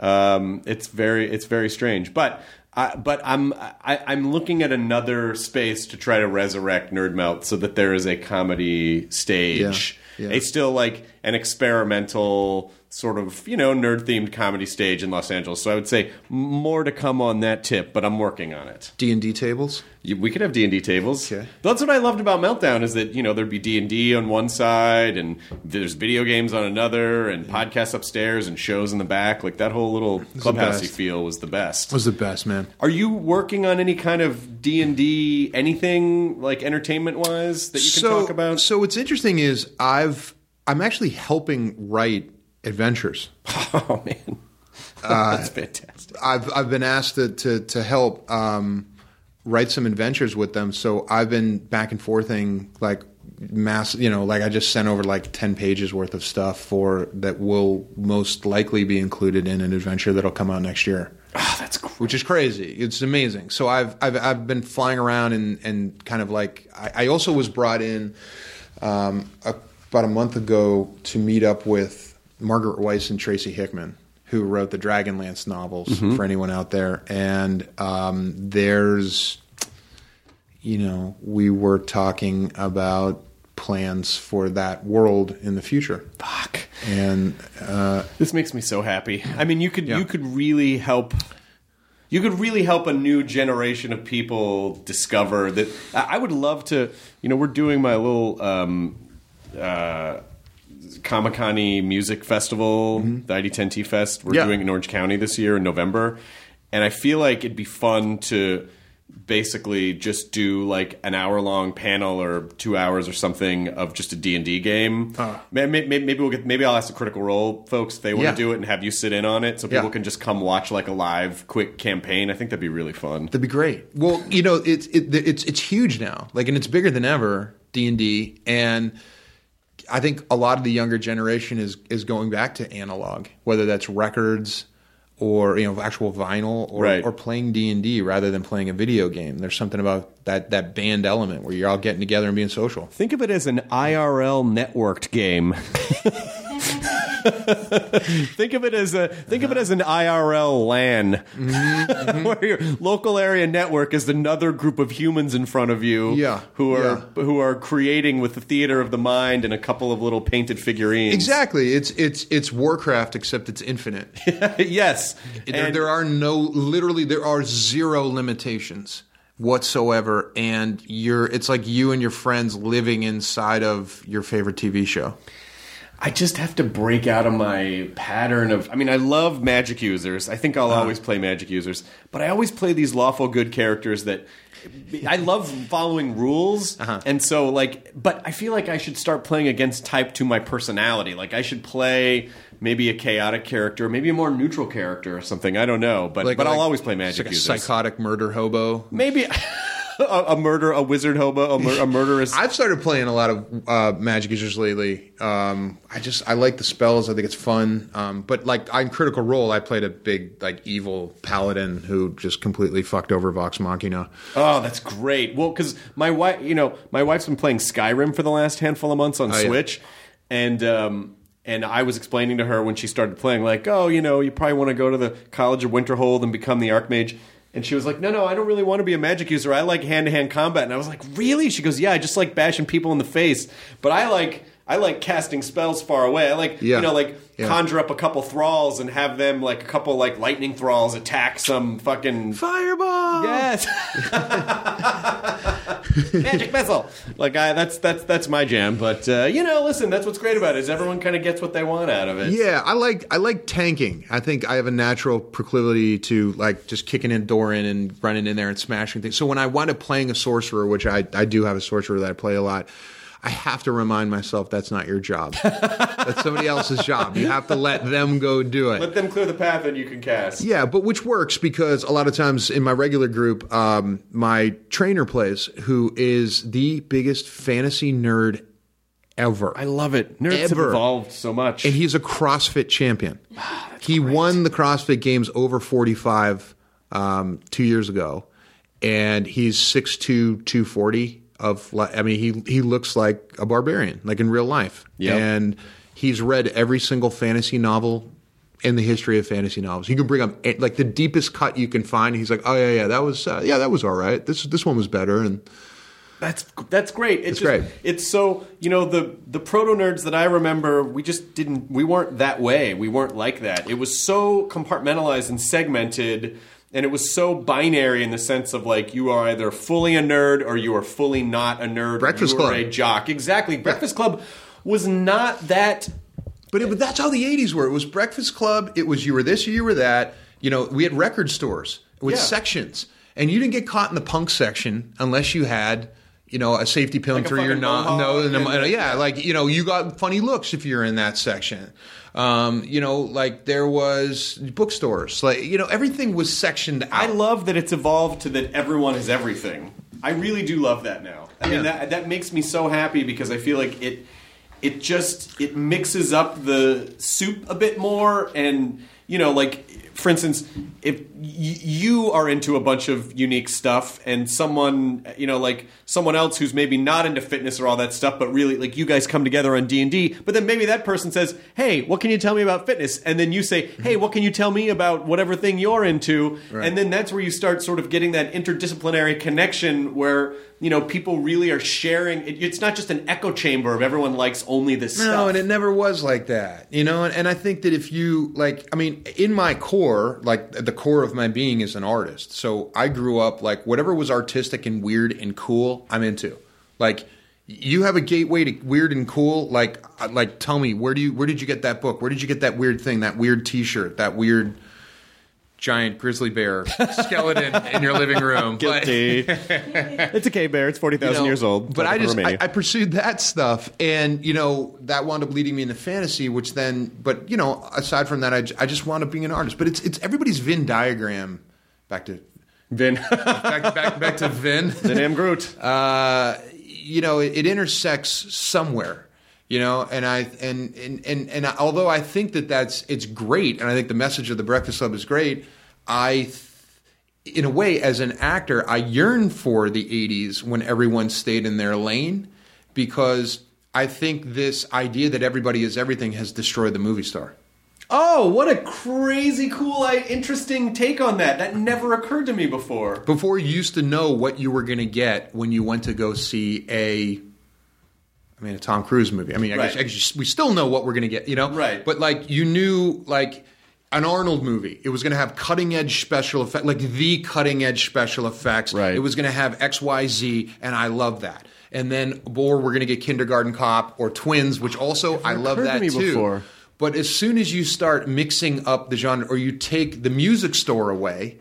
Speaker 1: Um, it's very it's very strange, but I, but I'm I, I'm looking at another space to try to resurrect Nerd Melt so that there is a comedy stage.
Speaker 3: Yeah, yeah.
Speaker 1: It's still like an experimental sort of you know nerd themed comedy stage in Los Angeles. So I would say more to come on that tip, but I'm working on it.
Speaker 3: D and D tables.
Speaker 1: We could have D and D tables.
Speaker 3: Okay.
Speaker 1: That's what I loved about Meltdown is that you know there'd be D and D on one side, and there's video games on another, and podcasts upstairs, and shows in the back. Like that whole little clubhousey feel was the best.
Speaker 3: Was the best man.
Speaker 1: Are you working on any kind of D and D anything like entertainment wise that you can
Speaker 3: so,
Speaker 1: talk about?
Speaker 3: So what's interesting is I've I'm actually helping write adventures.
Speaker 1: oh man, that's fantastic.
Speaker 3: I've I've been asked to to, to help um, write some adventures with them. So I've been back and forthing like mass. You know, like I just sent over like ten pages worth of stuff for that will most likely be included in an adventure that'll come out next year.
Speaker 1: Oh, that's cool.
Speaker 3: which is crazy. It's amazing. So I've I've I've been flying around and and kind of like I, I also was brought in um, a, about a month ago to meet up with Margaret Weis and Tracy Hickman, who wrote the Dragonlance novels for anyone out there. And um, there's, you know, we were talking about plans for that world in the future.
Speaker 1: Fuck.
Speaker 3: And uh,
Speaker 1: This makes me so happy. I mean, you could
Speaker 3: Yeah.
Speaker 1: you could really help. You could really help a new generation of people discover that. I I would love to. You know, we're doing my little um, uh, Comic Con music festival, mm-hmm. the ID10T Fest. We're
Speaker 3: Yeah.
Speaker 1: doing in Orange County this year in November, and I feel like it'd be fun to basically just do like an hour long panel or two hours or something of just a D&D game. Ah. Maybe, maybe we'll get maybe I'll ask the Critical Role folks if they want
Speaker 3: Yeah.
Speaker 1: to do it and have you sit in on it so people
Speaker 3: Yeah.
Speaker 1: can just come watch like a live quick campaign. I think that'd be really fun.
Speaker 3: That'd be great. Well, you know, it's it, it's it's huge now. Like, and it's bigger than ever. D and D, and I think a lot of the younger generation is is going back to analog, whether that's records or you know actual vinyl or,
Speaker 1: Right.
Speaker 3: or playing D and D rather than playing a video game. There's something about that that band element where you're all getting together and being social.
Speaker 1: Think of it as an IRL networked game. think of it as a think of it as an IRL LAN, where mm-hmm. your local area network is another group of humans in front of you,
Speaker 3: Yeah,
Speaker 1: who are who are creating with the theater of the mind and a couple of little painted figurines.
Speaker 3: Exactly. It's it's it's Warcraft except it's infinite.
Speaker 1: yes,
Speaker 3: there,
Speaker 1: And-
Speaker 3: there are no literally there are zero limitations whatsoever and you're it's like you and your friends living inside of your favorite TV show.
Speaker 1: I just have to break out of my pattern of. I mean, I love magic users. I think I'll uh-huh. always play magic users, but I always play these lawful good characters that. I love following rules, uh-huh. and so like, but I feel like I should start playing against type to my personality. Like I should play maybe a chaotic character, maybe a more neutral character or something. I don't know, but but I'll
Speaker 3: like-
Speaker 1: always play magic
Speaker 3: like a
Speaker 1: users.
Speaker 3: psychotic murder hobo.
Speaker 1: Maybe a, a murder, a wizard hobo, a, mur- a murderous.
Speaker 3: I've started playing a lot of uh, Magic Users lately. Um, I just I like the spells. I think it's fun. Um, but like on Critical Role, I played a big like evil paladin who just completely fucked over Vox Machina.
Speaker 1: Oh, that's great. Well, because my wife, you know, my wife's been playing Skyrim for the last handful of months on
Speaker 3: Oh, yeah.
Speaker 1: Switch, and um, and I was explaining to her when she started playing, like, oh, you know, you probably want to go to the College of Winterhold and become the Archmage. And she was like, no, no, I don't really want to be a magic user. I like hand to hand combat. And I was like, really? She goes, yeah, I just like bashing people in the face, but I like. I like casting spells far away. I like,
Speaker 3: Yeah.
Speaker 1: you know, like
Speaker 3: Yeah.
Speaker 1: conjure up a couple thralls and have them, like a couple, like lightning thralls attack some fucking
Speaker 3: Fireball.
Speaker 1: Yes. Magic missile. Like I, that's that's that's my jam. But uh, you know, listen, that's what's great about it is everyone kind of gets what they want out of it.
Speaker 3: Yeah, I like I like tanking. I think I have a natural proclivity to like just kicking in door in and running in there and smashing things. So when I wind up playing a sorcerer, which I, I do have a sorcerer that I play a lot, I have to remind myself that's not your job. that's somebody else's job. You have to let them go do it.
Speaker 1: Let them clear the path and you can cast.
Speaker 3: Yeah, but which works because a lot of times in my regular group, um, my trainer plays, who is the biggest fantasy nerd ever.
Speaker 1: I love it. Nerds have evolved so much.
Speaker 3: and he's a CrossFit champion. he won the CrossFit Games over 45 um, two years ago, and he's 6'2", 240 of. li- I mean, he he looks like a barbarian, like in real life.
Speaker 1: Yep.
Speaker 3: And he's read every single fantasy novel in the history of fantasy novels. You can bring up like the deepest cut you can find. He's like, oh yeah, yeah, that was uh, yeah, that was all right. This this one was better, and
Speaker 1: That's that's great. It's,
Speaker 3: It's
Speaker 1: just,
Speaker 3: great.
Speaker 1: It's so you know the the proto nerds that I remember. We just didn't. We weren't that way. We weren't like that. It was so compartmentalized and segmented, and it was so binary in the sense of like you are either fully a nerd or you are fully not a nerd. or
Speaker 3: Breakfast Club.
Speaker 1: a jock. Exactly. Breakfast Club was not that.
Speaker 3: But, it, but that's how the 80s were. It was Breakfast Club. It was you were this or you were that. You know, we had record stores with
Speaker 1: Yeah.
Speaker 3: sections. And you didn't get caught in the punk section unless you had, you know, a safety pin
Speaker 1: Like
Speaker 3: through your no-
Speaker 1: mohawk
Speaker 3: nose. And,
Speaker 1: and-
Speaker 3: yeah, like, you know, you got funny looks if you're in that section. Um, you know, like there was bookstores. Like, you know, everything was sectioned out.
Speaker 1: I love that it's evolved to that everyone is everything. I really do love that now. I mean
Speaker 3: Yeah.
Speaker 1: that that makes me so happy because I feel like it it just it mixes up the soup a bit more and you know like for instance if y- you are into a bunch of unique stuff and someone you know like someone else who's maybe not into fitness or all that stuff but really like you guys come together on D&D but then maybe that person says hey what can you tell me about fitness? And then you say hey what can you tell me about whatever thing you're into? And then that's where you start sort of getting that interdisciplinary connection where you know people really are sharing it, it's not just an echo chamber of everyone likes only this
Speaker 3: No,
Speaker 1: stuff
Speaker 3: and it never was like that, you know. And, and I think that if you like, I mean, in my core, like the core of my being is an artist. So I grew up like whatever was artistic and weird and cool, I'm into. Like, you have a gateway to weird and cool. Like, like tell me where do you where did you get that book? Where did you get that weird thing? That weird T-shirt? That weird giant grizzly bear skeleton in your living room?
Speaker 1: Guilty it's a cave bear it's 40,000
Speaker 3: you know,
Speaker 1: years old
Speaker 3: But I just I, I pursued that stuff, and you know that wound up leading me into fantasy, which then, but you know, aside from that, I, I just wound up being an artist. But it's it's everybody's Venn diagram. Back to
Speaker 1: Vin
Speaker 3: back back, back to Venn.
Speaker 1: Vin Am Groot
Speaker 3: Uh, you know, it, it intersects somewhere. You know, and I and and and and although I think that that's it's great, and I think the message of the Breakfast Club is great, I. Th- in a way, as an actor, I yearn for the 80s when everyone stayed in their lane because I think this idea that everybody is everything has destroyed the movie star.
Speaker 1: Oh, what a crazy, cool, interesting take on that. That never occurred to me before.
Speaker 3: Before you used to know what you were going to get when you went to go see a I mean, a Tom Cruise movie. I mean, I,
Speaker 1: Right.
Speaker 3: guess, I guess we still know what we're going to get, you know?
Speaker 1: Right.
Speaker 3: But like, you knew, like, an Arnold movie. It was going to have cutting edge special effects, like the cutting edge special effects.
Speaker 1: Right.
Speaker 3: It was going to have X, Y, Z, and I love that. And then, or we're going to get Kindergarten Cop or Twins, which also I love
Speaker 1: occurred to
Speaker 3: that
Speaker 1: me
Speaker 3: too.
Speaker 1: before.
Speaker 3: But as soon as you start mixing up the genre, or you take the music store away,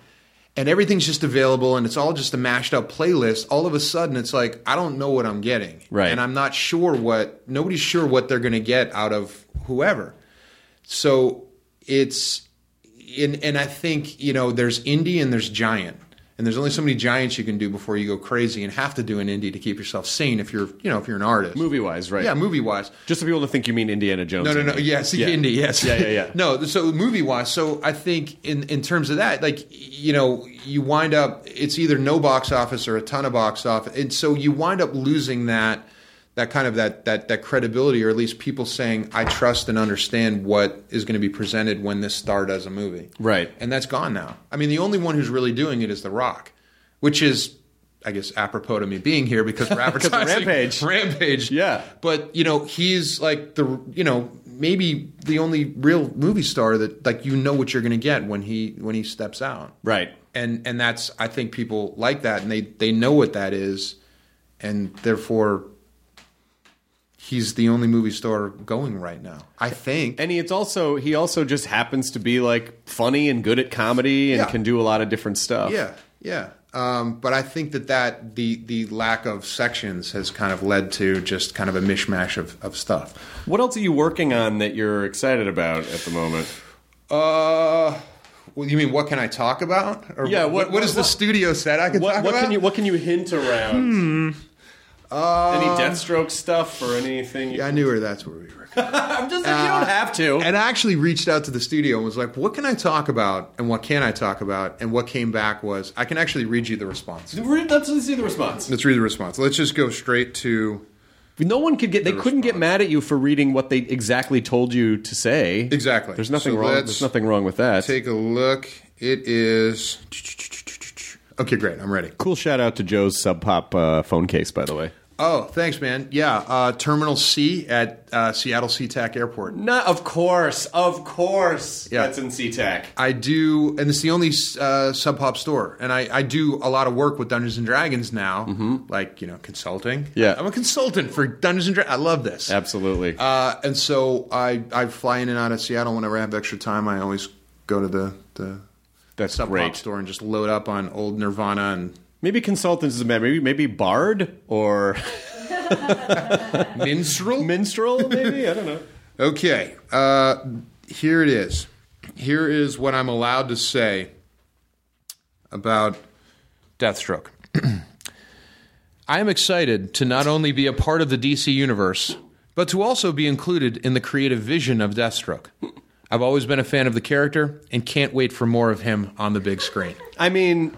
Speaker 3: and everything's just available and it's all just a mashed up playlist, all of a sudden it's like, I don't know what I'm getting.
Speaker 1: Right.
Speaker 3: And I'm not sure what, nobody's sure what they're going to get out of whoever. So it's, and, and I think, you know, there's indie and there's giant. And there's only so many giants you can do before you go crazy and have to do an indie to keep yourself sane if you're, you know, if you're an artist.
Speaker 1: Movie wise, right?
Speaker 3: Yeah, movie wise.
Speaker 1: Just for people to think you mean Indiana Jones.
Speaker 3: No, no, no. Yes,
Speaker 1: Yeah.
Speaker 3: indie. Yes.
Speaker 1: Yeah, yeah, yeah.
Speaker 3: no, so movie wise, so I think in in terms of that, like you know, you wind up it's either no box office or a ton of box office, and so you wind up losing that that kind of that that that credibility, or at least people saying, "I trust and understand what is going to be presented when this star does a movie."
Speaker 1: Right.
Speaker 3: and that's gone now. I mean, the only one who's really doing it is The Rock, which is. I guess apropos to me being here because we're advertising
Speaker 1: Rampage.
Speaker 3: Rampage.
Speaker 1: Yeah.
Speaker 3: But you know, he's like the you know maybe the only real movie star that like you know what you're going to get when he when he steps out.
Speaker 1: Right.
Speaker 3: And and that's I think people like that and they they know what that is, and therefore he's the only movie star going right now. I think.
Speaker 1: And he, it's also he also just happens to be like funny and good at comedy and
Speaker 3: Yeah.
Speaker 1: can do a lot of different stuff.
Speaker 3: Yeah, yeah. Um, but I think that, that the the lack of sections has kind of led to just kind of a mishmash of, of stuff.
Speaker 1: What else are you working on that you're excited about at the moment?
Speaker 3: Uh, well, you mean what can I talk about? Or
Speaker 1: Yeah,
Speaker 3: what,
Speaker 1: what-
Speaker 3: what is the studio set I can
Speaker 1: What,
Speaker 3: talk
Speaker 1: what
Speaker 3: about?
Speaker 1: can you what can you hint around?
Speaker 3: Uh,
Speaker 1: Any Deathstroke stuff or anything?
Speaker 3: Yeah, I knew her. That's where we were.
Speaker 1: I'm just you don't have to.
Speaker 3: and I actually reached out to the studio and was like, "What can I talk about? And what can I talk about?" And what came back was, "I can actually read you the response."
Speaker 1: Let's see the response.
Speaker 3: Let's read the response. Let's just go straight to
Speaker 1: No one could get. They couldn't get mad at you for reading what they exactly told you to say.
Speaker 3: Exactly.
Speaker 1: There's nothing
Speaker 3: So
Speaker 1: wrong.
Speaker 3: let's
Speaker 1: There's nothing wrong with that.
Speaker 3: take a look. It is okay. Great. I'm ready.
Speaker 1: cool shout out to Joe's Sub Pop uh, phone case, by the way.
Speaker 3: Oh, thanks, man. Yeah, uh, Terminal C at uh, Seattle SeaTac Airport.
Speaker 1: Not, of course, of course.
Speaker 3: Yeah.
Speaker 1: That's in SeaTac.
Speaker 3: I do, and it's the only uh, Sub Pop store. And I, I do a lot of work with Dungeons and Dragons now, like you know, consulting.
Speaker 1: Yeah.
Speaker 3: I'm a consultant for Dungeons and Dragons. I love this.
Speaker 1: Absolutely.
Speaker 3: Uh, and so I, I fly in and out of Seattle whenever I have extra time. I always go to the the
Speaker 1: That's
Speaker 3: Sub Pop
Speaker 1: great.
Speaker 3: store and just load up on old Nirvana and
Speaker 1: Maybe consultants is a bad. Maybe maybe Bard or
Speaker 3: Minstrel.
Speaker 1: Minstrel. Maybe I don't know.
Speaker 3: Okay, uh, here it is. Here is what I'm allowed to say about Deathstroke. I am excited to not only be a part of the DC universe, but to also be included in the creative vision of Deathstroke. I've always been a fan of the character and can't wait for more of him on the big screen.
Speaker 1: I mean,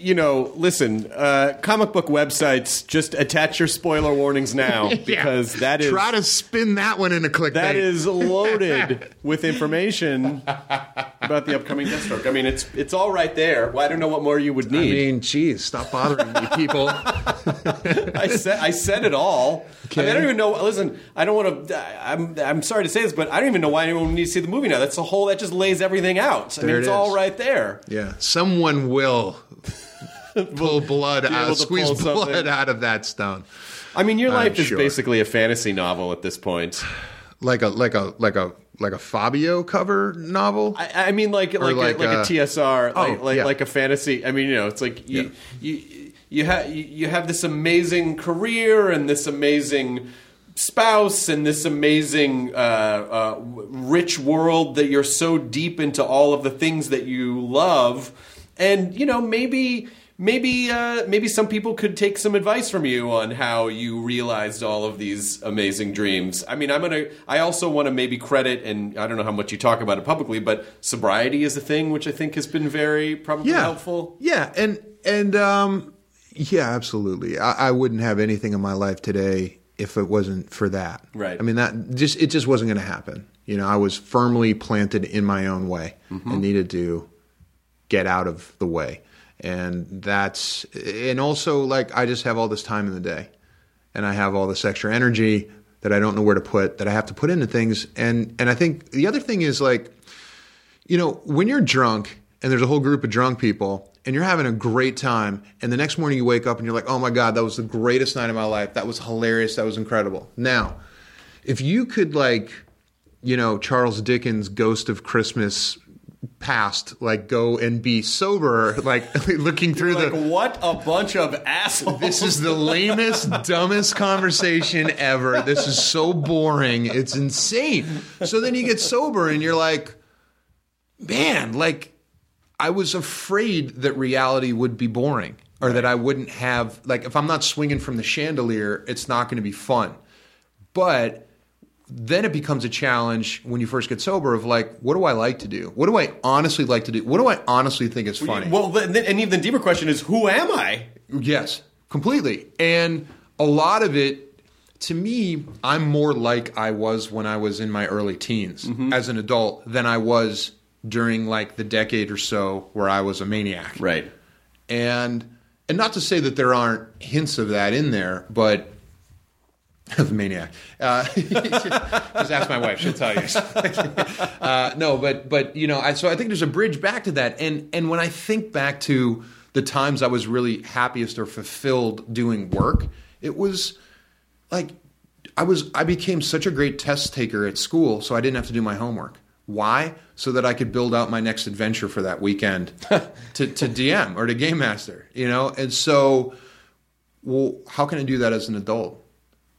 Speaker 1: you know, listen, uh, comic book websites just attach your spoiler warnings now because that is
Speaker 3: Try to spin that one into clickbait.
Speaker 1: that is loaded with information about the upcoming Deathstroke. I mean, it's it's all right there. Well, I don't know what more you would need.
Speaker 3: I mean, geez, stop bothering me, people.
Speaker 1: I said I said it all. I, mean, I don't even know. Listen, I don't want to. I'm I'm sorry to say this, but I don't even know why anyone needs to see the movie now. That's a whole that just lays everything out. I mean,
Speaker 3: There
Speaker 1: it's
Speaker 3: it
Speaker 1: all there.
Speaker 3: Yeah, someone will pull blood
Speaker 1: able
Speaker 3: out, squeeze
Speaker 1: pull
Speaker 3: blood out of that stone,
Speaker 1: I mean, your
Speaker 3: I'm
Speaker 1: life is
Speaker 3: sure.
Speaker 1: basically a fantasy novel at this point.
Speaker 3: like a like a like a like a Fabio cover novel.
Speaker 1: I, I mean, like like
Speaker 3: like
Speaker 1: a, like a
Speaker 3: a-
Speaker 1: TSR, like
Speaker 3: Oh,
Speaker 1: like,
Speaker 3: yeah.
Speaker 1: like a fantasy. I mean, you know, it's like you
Speaker 3: Yeah.
Speaker 1: you you have you, you have this amazing career and this amazing spouse and this amazing uh, uh, rich world that you're so deep into all of the things that you love, and you know maybe. Maybe uh, maybe some people could take some advice from you on how you realized all of these amazing dreams. I mean, I'm gonna. I also want to maybe credit, and I don't know how much you talk about it publicly, but sobriety is a thing which I think has been very probably
Speaker 3: yeah,
Speaker 1: helpful.
Speaker 3: Yeah, and and um, yeah, absolutely. I, I wouldn't have anything in my life today if it wasn't for that.
Speaker 1: Right.
Speaker 3: I mean, that just it just wasn't going to happen. You know, I was firmly planted in my own way and needed to get out of the way. And that's and also like I just have all this time in the day. And I have all this extra energy that I don't know where to put that I have to put into things. And and I think the other thing is like you know, when you're drunk and there's a whole group of drunk people and you're having a great time and the next morning you wake up and you're like, "Oh my god, that was the greatest night of my life. That was hilarious. That was incredible." Now, if you could like, you know, Charles Dickens' Ghost of Christmas past, like go and be sober, like looking through
Speaker 1: Like,
Speaker 3: the
Speaker 1: what a bunch of assholes!
Speaker 3: this is the lamest, dumbest conversation ever. This is so boring. It's insane. So then you get sober and you're like, man, like, I was afraid that reality would be boring or that I wouldn't have like if I'm not swinging from the chandelier, it's not going to be fun. But then it becomes a challenge when you first get sober of like, what do I like to do? What do I honestly like to do? What do I honestly think is funny?
Speaker 1: Well, then, and even the deeper question is, who am I?
Speaker 3: Yes, completely. And a lot of it, to me, I'm more like I was when I was in my early teens mm-hmm. as an adult than I was during like the decade or so where I was a maniac.
Speaker 1: Right.
Speaker 3: And and not to say that there aren't hints of that in there, but of maniac. Uh, just ask my wife; she'll tell you. uh, no, but but you know, I, so I think there's a bridge back to that. And and when I think back to the times I was really happiest or fulfilled doing work, it was like I was I became such a great test taker at school, so I didn't have to do my homework. Why? So that I could build out my next adventure for that weekend to, to DM or to game master, you know. And so, well, how can I do that as an adult?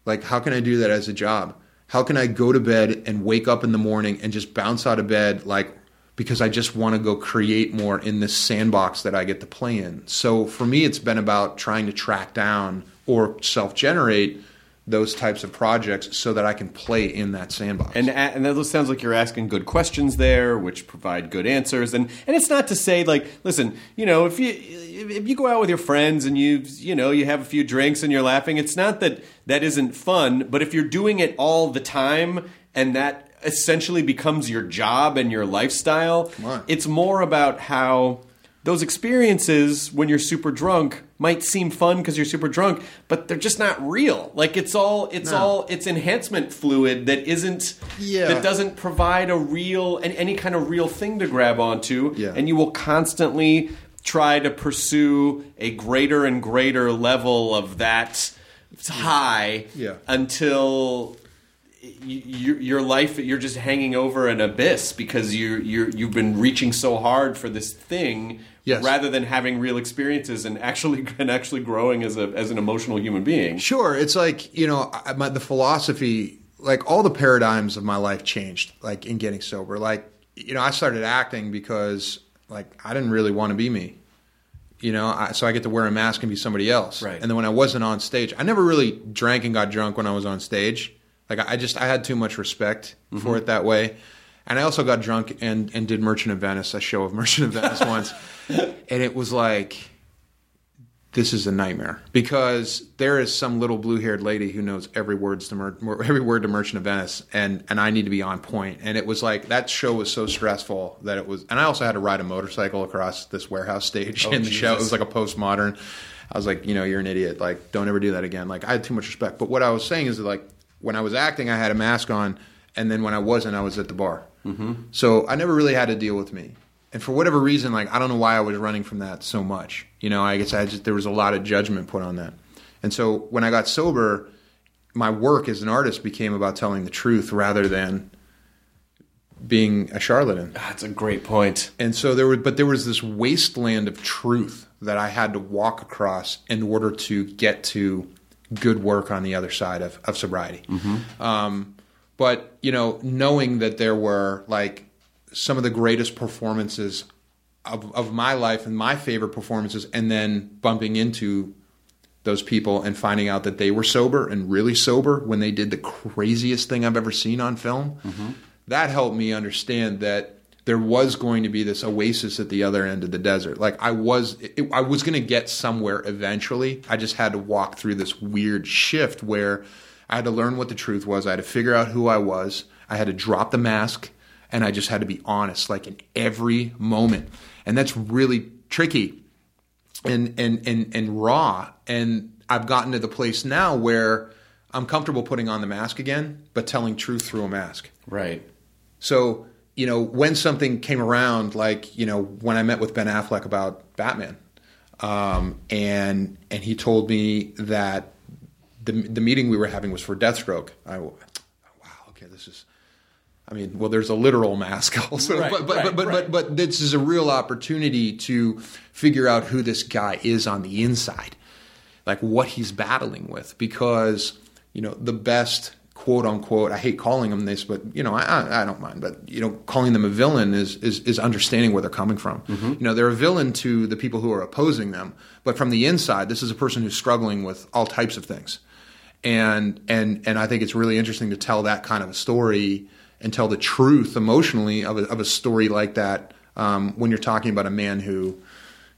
Speaker 3: Like, how can I do that as a job? How can I go to bed and wake up in the morning and just bounce out of bed like because I just want to go create more in this sandbox that I get to play in. So for me, it's been about trying to track down or self generate those types of projects so that I can play in that sandbox.
Speaker 1: And and that sounds like you're asking good questions there, which provide good answers. And and it's not to say like, listen, you know, if you if you go out with your friends and you you know you have a few drinks and you're laughing, it's not that that isn't fun. But if you're doing it all the time and that essentially becomes your job and your lifestyle, it's more about how those experiences when you're super drunk might seem fun because you're super drunk, but they're just not real. Like it's all it's
Speaker 3: No.
Speaker 1: all it's enhancement fluid that isn't
Speaker 3: Yeah.
Speaker 1: that doesn't provide a real and any kind of real thing to grab onto,
Speaker 3: Yeah.
Speaker 1: and you will constantly try to pursue a greater and greater level of that high
Speaker 3: Yeah.
Speaker 1: until your your life you're just hanging over an abyss because you you you've been reaching so hard for this thing
Speaker 3: Yes.
Speaker 1: rather than having real experiences and actually and actually growing as a as an emotional human being.
Speaker 3: Sure, it's like you know I, my, the philosophy, like all the paradigms of my life changed, like in getting sober. Like you know, I started acting because like I didn't really want to be me. You know, I, so I get to wear a mask and be somebody else.
Speaker 1: Right.
Speaker 3: And then when I wasn't on stage, I never really drank and got drunk when I was on stage. Like I just I had too much respect for mm-hmm. it that way. And I also got drunk and, and did Merchant of Venice, a show of Merchant of Venice once. And it was like this is a nightmare because there is some little blue-haired lady who knows every words to Mer- every word to Merchant of Venice, and and I need to be on point. And it was like that show was so stressful that it was. And I also had to ride a motorcycle across this warehouse stage in the show. It was like a postmodern. I was like, you know, you're an idiot. Like, don't ever do that again. Like, I had too much respect. But what I was saying is that, like, when I was acting, I had a mask on, and then when I wasn't, I was at the bar. Mm-hmm. So I never really had to deal with me. And for whatever reason, like I don't know why I was running from that so much. You know, I guess I just there was a lot of judgment put on that. And so when I got sober, my work as an artist became about telling the truth rather than being a charlatan.
Speaker 1: That's a great point.
Speaker 3: And so there were but there was this wasteland of truth that I had to walk across in order to get to good work on the other side of, of sobriety. Um, but you know, knowing that there were like some of the greatest performances of, of my life and my favorite performances, and then bumping into those people and finding out that they were sober and really sober when they did the craziest thing I've ever seen on film. Mm-hmm. That helped me understand that there was going to be this oasis at the other end of the desert. Like I was, it, I was going to get somewhere eventually. I just had to walk through this weird shift where I had to learn what the truth was. I had to figure out who I was. I had to drop the mask, and I just had to be honest, like in every moment. And that's really tricky and and and and raw. And I've gotten to the place now where I'm comfortable putting on the mask again, but telling truth through a mask.
Speaker 1: Right.
Speaker 3: So, you know, when something came around, like, you know, when I met with Ben Affleck about Batman, um, and and he told me that the the meeting we were having was for Deathstroke. I wow, okay, this is. I mean, well, there's a literal mask also,
Speaker 1: Right,
Speaker 3: but but,
Speaker 1: right,
Speaker 3: but but
Speaker 1: right.
Speaker 3: but but this is a real opportunity to figure out who this guy is on the inside, like what he's battling with, because you know the best quote unquote, I hate calling them this, but you know, I, I, don't mind. But you know, calling them a villain is is, is understanding where they're coming from. Mm-hmm. You know, they're a villain to the people who are opposing them, but from the inside, this is a person who's struggling with all types of things. And and and I think it's really interesting to tell that kind of a story and tell the truth emotionally of a, of a story like that um, when you're talking about a man who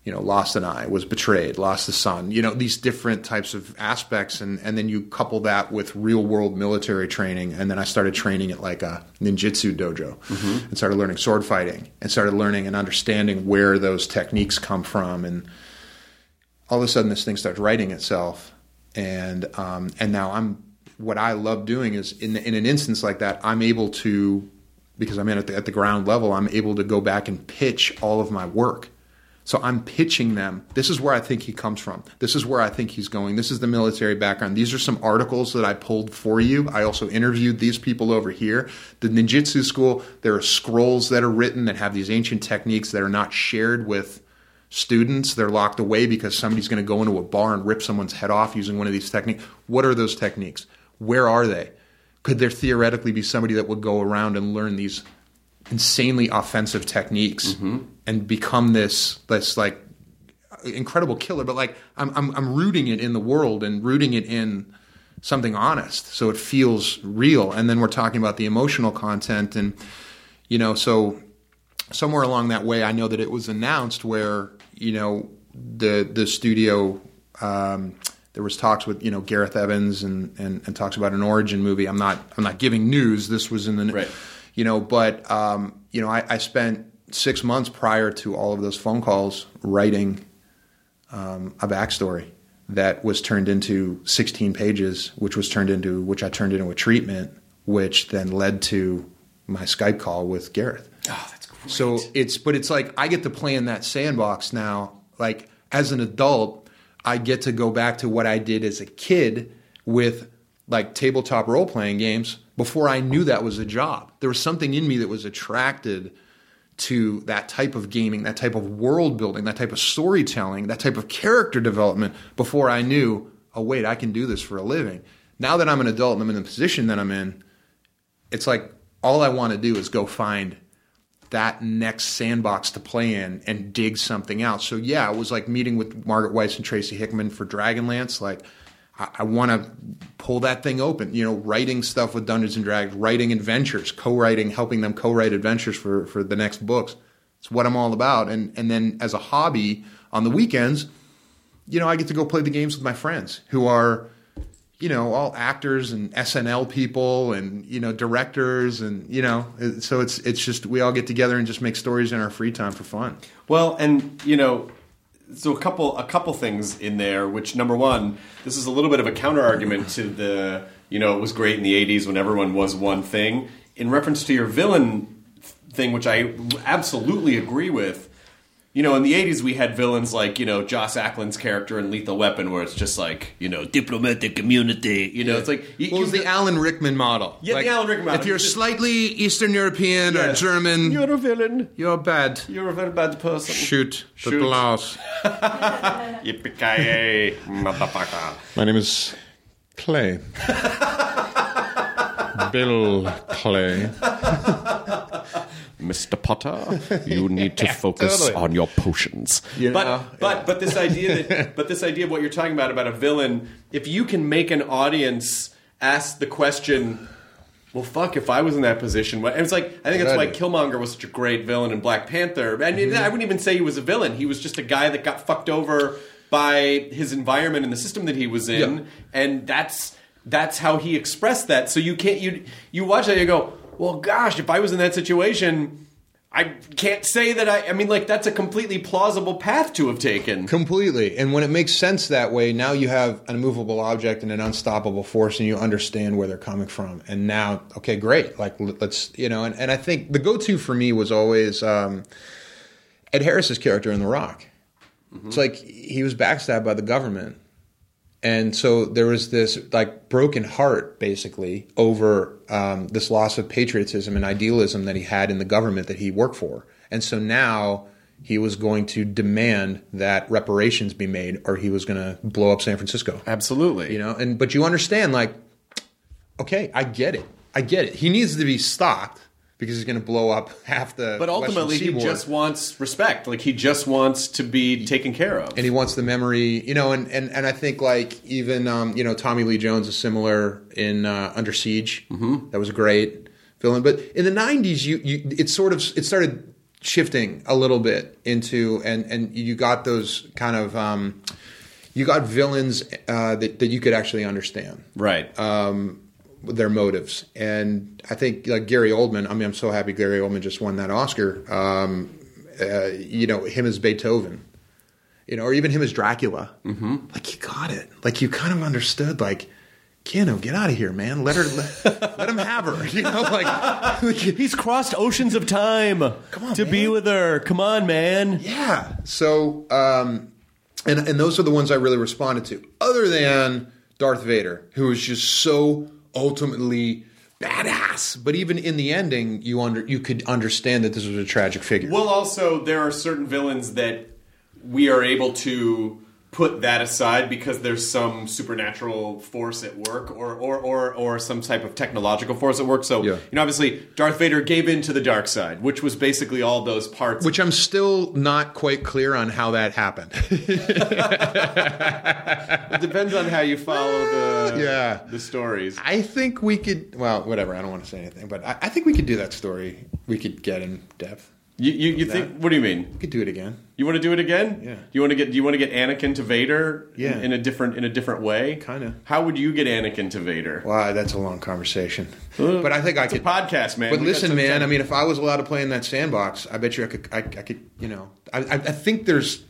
Speaker 3: you know, lost an eye, was betrayed, lost a son, you know, these different types of aspects. And, and then you couple that with real world military training. And then I started training at like a ninjutsu dojo and started learning sword fighting and started learning and understanding where those techniques come from. And all of a sudden this thing starts writing itself. And, um, and now I'm, what I love doing is in, in an instance like that, I'm able to, because I'm in at the, at the ground level, I'm able to go back and pitch all of my work. So I'm pitching them. This is where I think he comes from. This is where I think he's going. This is the military background. These are some articles that I pulled for you. I also interviewed these people over here. The ninjutsu school, there are scrolls that are written that have these ancient techniques that are not shared with students. They're locked away because somebody's going to go into a bar and rip someone's head off using one of these techniques. What are those techniques? Where are they? Could there theoretically be somebody that would go around and learn these insanely offensive techniques and become this this like incredible killer? But like I'm, I'm i'm rooting it in the world and rooting it in something honest so it feels real. And then we're talking about the emotional content and you know so somewhere along that way i know that it was announced where you know the the studio um, there was talks with you know Gareth Evans and, and and talks about an origin movie. I'm not I'm not giving news. This was in the
Speaker 1: Right.
Speaker 3: you know, but um, you know I, I spent six months prior to all of those phone calls writing um, a backstory that was turned into 16 pages, which was turned into which I turned into a treatment, which then led to my Skype call with Gareth.
Speaker 1: Oh, that's great.
Speaker 3: So it's, but it's like I get to play in that sandbox now. Like as an adult, I get to go back to what I did as a kid with like tabletop role playing games before I knew that was a job. There was something in me that was attracted to that type of gaming, that type of world building, that type of storytelling, that type of character development before I knew, oh, wait, I can do this for a living. Now that I'm an adult and I'm in the position that I'm in, it's like all I want to do is go find that next sandbox to play in and dig something out. So yeah, it was like meeting with Margaret Weis and Tracy Hickman for Dragonlance. Like I, I want to pull that thing open. You know, writing stuff with Dungeons and Dragons, writing adventures, co-writing, helping them co-write adventures for for the next books. It's what I'm all about. And and then as a hobby on the weekends, you know, I get to go play the games with my friends who are you know, all actors and SNL people and you know directors and you know, so it's it's just we all get together and just make stories in our free time for fun.
Speaker 1: Well, and you know, so a couple a couple things in there. Which number one, this is a little bit of a counter argument to the you know it was great in the '80s when everyone was one thing. In reference to your villain thing, which I absolutely agree with. You know, in the '80s we had villains like you know Joss Ackland's character in Lethal Weapon, where it's just like you know diplomatic immunity. You know, it's like you,
Speaker 3: What was
Speaker 1: you-
Speaker 3: the Alan Rickman model?
Speaker 1: Yeah, the Alan Rickman model.
Speaker 3: If you're
Speaker 1: Just-
Speaker 3: slightly Eastern European or German, you're,
Speaker 1: a villain.
Speaker 3: You're a bad.
Speaker 1: You're a very bad person.
Speaker 3: Shoot the
Speaker 1: Shoot.
Speaker 3: glass.
Speaker 1: Yippee motherfucker.
Speaker 3: My name is Clay. Bill Clay.
Speaker 1: Mr. Potter, you need to focus
Speaker 3: Totally.
Speaker 1: on your potions.
Speaker 3: You know,
Speaker 1: but but but this idea that but this idea of what you're talking about about a villain, if you can make an audience ask the question, well, fuck, if I was in that position, what? And it's like I think that's why Killmonger was such a great villain in Black Panther. I mean, mm-hmm. I wouldn't even say he was a villain. He was just a guy that got fucked over by his environment and the system that he was in,
Speaker 3: Yeah.
Speaker 1: and that's that's how he expressed that. So you can't you you watch that and you go, well, gosh, if I was in that situation. I can't say that I. I mean, like that's a completely plausible path to have taken.
Speaker 3: Completely. And when it makes sense that way, now you have an immovable object and an unstoppable force, and you understand where they're coming from. And now, okay, great. Like, let's, you know, and, and I think the go to for me was always um, Ed Harris's character in The Rock. It's like he was backstabbed by the government. And so there was this like broken heart basically over um, this loss of patriotism and idealism that he had in the government that he worked for. And so now he was going to demand that reparations be made or he was going to blow up San Francisco.
Speaker 1: Absolutely.
Speaker 3: You know, and but you understand like okay, I get it. I get it. He needs to be stopped because he's going to blow up half the.
Speaker 1: But ultimately, he just wants respect. Like he just wants to be taken care of.
Speaker 3: and he wants the memory, you know, and, and, and I think like even um, you know Tommy Lee Jones is similar in uh, Under Siege. Mm-hmm. That was a great villain, but in the '90s, you you it sort of it started shifting a little bit into and and you got those kind of um, you got villains uh, that that you could actually understand
Speaker 1: right.
Speaker 3: um, their motives. And I think like Gary Oldman. I mean, I'm so happy Gary Oldman just won that Oscar. Um, uh, you know, him as Beethoven. You know, or even him as Dracula. Mm-hmm. Like you got it. Like you kind of understood. Like. Keanu, get out of here, man. Let her, let, let him have her. You know, like,
Speaker 1: He's crossed oceans of time
Speaker 3: on,
Speaker 1: to be with her. Come on, man.
Speaker 3: Yeah. So, um, and and those are the ones I really responded to. Other than Darth Vader, who was just so ultimately badass, but even in the ending, you under you could understand that this was a tragic figure.
Speaker 1: Well, also there are certain villains that we are able to put that aside because there's some supernatural force at work or or, or, or some type of technological force at work. So
Speaker 3: Yeah.
Speaker 1: you know obviously Darth Vader gave in to the dark side, which was basically all those parts
Speaker 3: which I'm still not quite clear on how that happened.
Speaker 1: it depends on how you follow the
Speaker 3: Yeah.
Speaker 1: the stories.
Speaker 3: I think we could. Well, whatever. I don't want to say anything, but I, I think we could do that story. We could get in depth.
Speaker 1: You, you, you think what do you mean?
Speaker 3: We could do it again.
Speaker 1: You want to do it again?
Speaker 3: Yeah.
Speaker 1: Do You want to get? Do you want to get Anakin to Vader?
Speaker 3: Yeah.
Speaker 1: In, a different in a different way.
Speaker 3: Kinda.
Speaker 1: How would you get Anakin to Vader?
Speaker 3: Wow, that's a long conversation. Uh, but I think I could.
Speaker 1: podcast, man.
Speaker 3: But
Speaker 1: We
Speaker 3: listen, man.
Speaker 1: time.
Speaker 3: I mean, if I was allowed to play in that sandbox, I bet you I could. I, I could. You know, I, I, I think there's.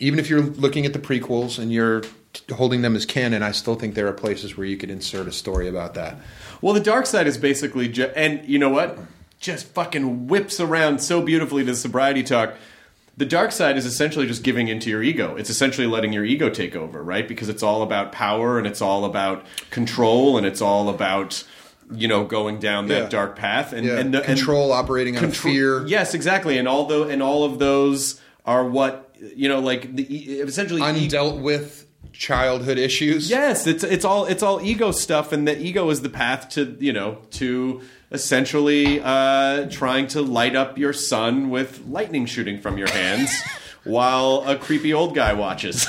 Speaker 3: Even if you're looking at the prequels and you're holding them as canon, I still think there are places where you could insert a story about that.
Speaker 1: Well, the dark side is basically, ju- and you know what? Just fucking whips around so beautifully to the sobriety talk. The dark side is essentially just giving into your ego. It's essentially letting your ego take over, right? Because it's all about power and it's all about control and it's all about you know going down that
Speaker 3: Yeah.
Speaker 1: dark path and,
Speaker 3: Yeah,
Speaker 1: and the, and-
Speaker 3: control, operating on
Speaker 1: Contro-
Speaker 3: fear,
Speaker 1: Yes, exactly. And all the and all of those are what you know, like the essentially e-
Speaker 3: undealt with childhood issues.
Speaker 1: Yes, it's it's all it's all ego stuff, and the ego is the path to you know to essentially uh, trying to light up your son with lightning shooting from your hands. While a creepy old guy watches.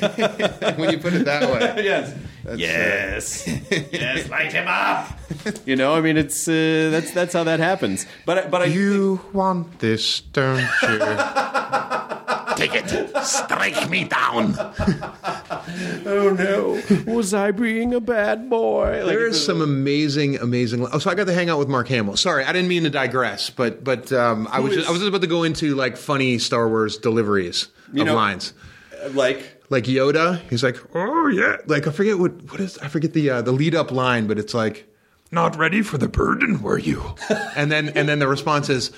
Speaker 3: when you put it that way.
Speaker 1: yes. yes. yes. Light him up. You know, I mean, it's uh, that's that's how that happens. But but I
Speaker 3: You want this, don't you?
Speaker 5: Take it. Strike me down.
Speaker 1: oh no, was I being a bad boy? Like,
Speaker 3: There
Speaker 1: it's
Speaker 3: some amazing, amazing. Oh, so I got to hang out with Mark Hamill. Sorry, I didn't mean to digress, but but um, I was
Speaker 1: is-
Speaker 3: just, I was just about to go into like funny Star Wars deliveries of
Speaker 1: know-
Speaker 3: lines.
Speaker 1: like
Speaker 3: Like Yoda, he's like, "Oh yeah," like I forget what what is I forget the uh, the lead up line, but it's like,
Speaker 5: Not ready for the burden, were you?
Speaker 3: and then and then the response is,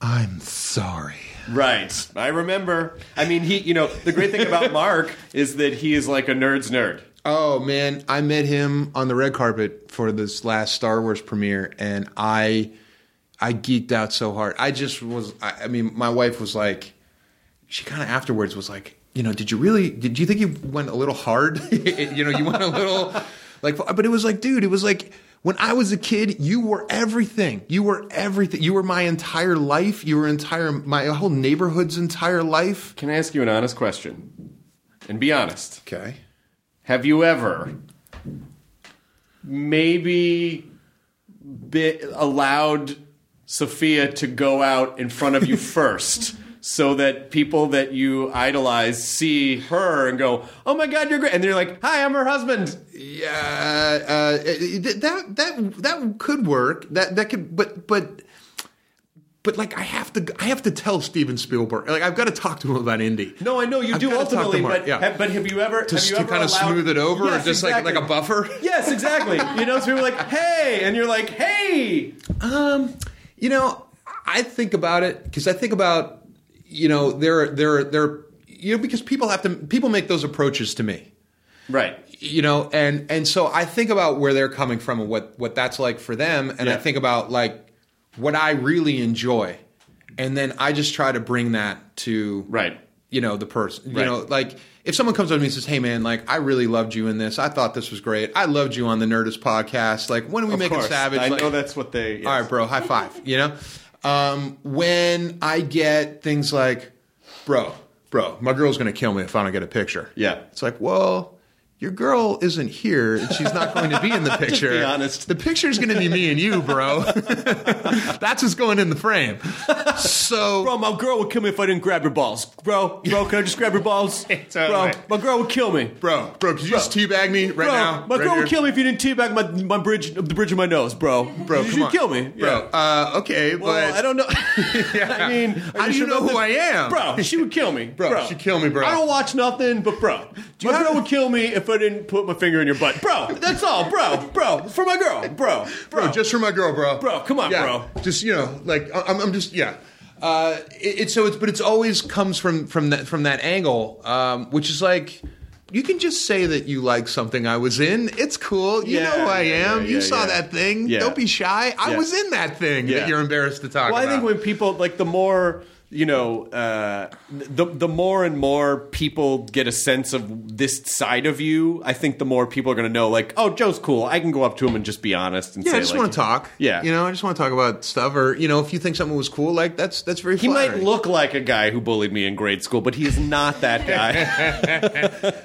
Speaker 3: "I'm sorry."
Speaker 1: Right. I remember. I mean, he, you know, the great thing about Mark is that he is like a nerd's nerd.
Speaker 3: Oh man, I met him on the red carpet for this last Star Wars premiere, and I, I geeked out so hard. I just was. I, I mean, my wife was like, she kind of afterwards was like, you know, did you really? Did you think you went a little hard? you know, you went a little like, but it was like, dude, it was like. When I was a kid, you were everything. You were everything. You were my entire life. You were entire my whole neighborhood's entire life.
Speaker 1: Can I ask you an honest question? And be honest.
Speaker 3: Okay.
Speaker 1: Have you ever maybe bit, allowed Sophia to go out in front of you first? So that people that you idolize see her and go, "Oh my God, you're great!" and they're like, "Hi, I'm her husband."
Speaker 3: Yeah, uh, that that that could work. That that could, but but but like I have to I have to tell Steven Spielberg. Like I've got to talk to him about Indy.
Speaker 1: No, I know you
Speaker 3: I've
Speaker 1: do
Speaker 3: gotta talk to
Speaker 1: ultimately, but
Speaker 3: yeah.
Speaker 1: have, but have you ever
Speaker 3: To,
Speaker 1: have you
Speaker 3: to
Speaker 1: ever
Speaker 3: kind of smooth it over,
Speaker 1: Yes,
Speaker 3: or just
Speaker 1: exactly.
Speaker 3: like like a buffer.
Speaker 1: Yes, exactly. You know, so people are like, "Hey," and you're like, "Hey."
Speaker 3: Um, you know, I think about it because I think about you know there there there you know because people have to people make those approaches to me.
Speaker 1: Right.
Speaker 3: you know and and so i think about where they're coming from and what what that's like for them and i think about like what i really enjoy and then i just try to bring that to
Speaker 1: Right.
Speaker 3: you know the person. You
Speaker 1: Right.
Speaker 3: know, like if someone comes up to me and says, "Hey, man, like I really loved you in this. I thought this was great. I loved you on the Nerdist podcast. Like when are we
Speaker 1: Of
Speaker 3: making
Speaker 1: course.
Speaker 3: Savage?"
Speaker 1: I
Speaker 3: Like,
Speaker 1: know that's what they. yes.
Speaker 3: all right, bro, high five. You know, um, when I get things like, bro, bro, my girl's gonna kill me if I don't get a picture.
Speaker 1: Yeah.
Speaker 3: it's like, well. Your girl isn't here, and she's not going to be in the picture.
Speaker 1: be honest.
Speaker 3: The picture's going to be me and you, bro. That's what's going in the frame. So,
Speaker 1: Bro, my girl would kill me if I didn't grab your balls. Bro, bro, can I just grab your balls?
Speaker 3: Totally.
Speaker 1: Bro, my girl would kill me.
Speaker 3: bro, bro, could you just teabag me right
Speaker 1: bro,
Speaker 3: now?
Speaker 1: my
Speaker 3: Right
Speaker 1: girl
Speaker 3: here?
Speaker 1: would kill me if you didn't teabag my my bridge, the bridge of my nose, bro.
Speaker 3: Bro,
Speaker 1: you
Speaker 3: come on.
Speaker 1: kill me,
Speaker 3: bro. Uh, okay,
Speaker 1: Well,
Speaker 3: but
Speaker 1: I don't know. I mean,
Speaker 3: How do you
Speaker 1: sure
Speaker 3: know who
Speaker 1: this?
Speaker 3: I am?
Speaker 1: bro? She would kill me,
Speaker 3: Bro, bro. she'd kill me, bro.
Speaker 1: I don't watch nothing, but bro, my
Speaker 3: have-
Speaker 1: girl would kill me if I didn't put my finger in your butt, bro. That's all, bro, bro, for my girl, bro,
Speaker 3: bro, just for my girl, bro.
Speaker 1: Bro, come on,
Speaker 3: Yeah,
Speaker 1: bro.
Speaker 3: Just you know, like I'm, I'm just yeah. Uh, it, it's so it's but it's always comes from from that from that angle, um, which is like. You can just say that you like something I was in. It's cool. You
Speaker 1: Yeah,
Speaker 3: know who I am.
Speaker 1: yeah,
Speaker 3: you
Speaker 1: yeah,
Speaker 3: saw
Speaker 1: yeah.
Speaker 3: that thing. Don't be shy. I was in that thing that you're embarrassed to talk
Speaker 1: Well,
Speaker 3: about.
Speaker 1: I think when people like the more you know, uh, the the more and more people get a sense of this side of you, I think the more people are going to know. Like, oh, Joe's cool. I can go up to him and just be honest and
Speaker 3: yeah,
Speaker 1: say,
Speaker 3: I just
Speaker 1: like,
Speaker 3: want to talk.
Speaker 1: Yeah,
Speaker 3: you know, I just want to talk about stuff, or you know, if you think something was cool, like that's that's very.
Speaker 1: He might look like a guy who bullied me in grade school, but he is not that guy.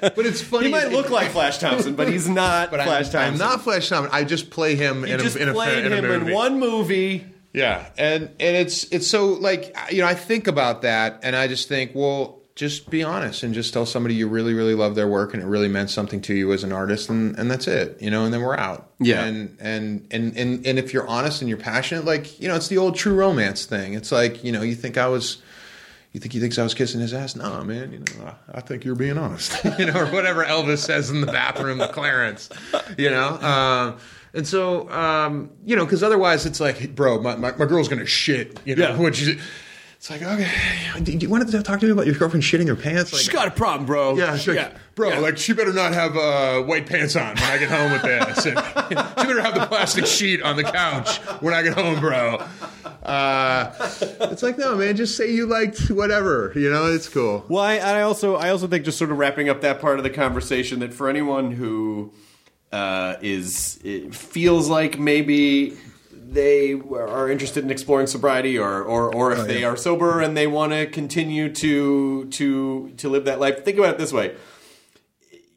Speaker 3: but it's funny.
Speaker 1: he might look like Flash Thompson, but he's not
Speaker 3: But
Speaker 1: Flash
Speaker 3: I'm,
Speaker 1: Thompson.
Speaker 3: I'm not Flash Thompson. I just play him
Speaker 1: You
Speaker 3: in
Speaker 1: just
Speaker 3: a, in a,
Speaker 1: played
Speaker 3: in a
Speaker 1: him
Speaker 3: movie.
Speaker 1: in one movie.
Speaker 3: Yeah, and and it's it's so like you know I think about that and I just think well just be honest and just tell somebody you really really love their work and it really meant something to you as an artist and and that's it you know and then we're out
Speaker 1: Yeah.
Speaker 3: and and and and and if you're honest and you're passionate like you know it's the old true romance thing it's like you know you think I was. You think he thinks I was kissing his ass? No, man. You know, I, I think you're being honest. you know, or whatever Elvis says in the bathroom to Clarence. You know, um, and so um, you know, because otherwise it's like, bro, my, my, my girl's gonna shit. You know,
Speaker 1: Yeah.
Speaker 3: which is, it's like, okay, do you want to talk to me about your girlfriend shitting her pants? Like,
Speaker 1: She's got a problem, bro.
Speaker 3: yeah, she's like, bro, like she better not have uh, white pants on when I get home with this. And she better have the plastic sheet on the couch when I get home, bro. Uh, it's like, no, man, just say you liked whatever. You know, it's cool.
Speaker 1: Well, I, I also I also think just sort of wrapping up that part of the conversation that for anyone who uh, is feels like maybe they are interested in exploring sobriety or or, or if
Speaker 3: Oh,
Speaker 1: they
Speaker 3: yeah.
Speaker 1: are sober and they want to continue to to to live that life think about it this way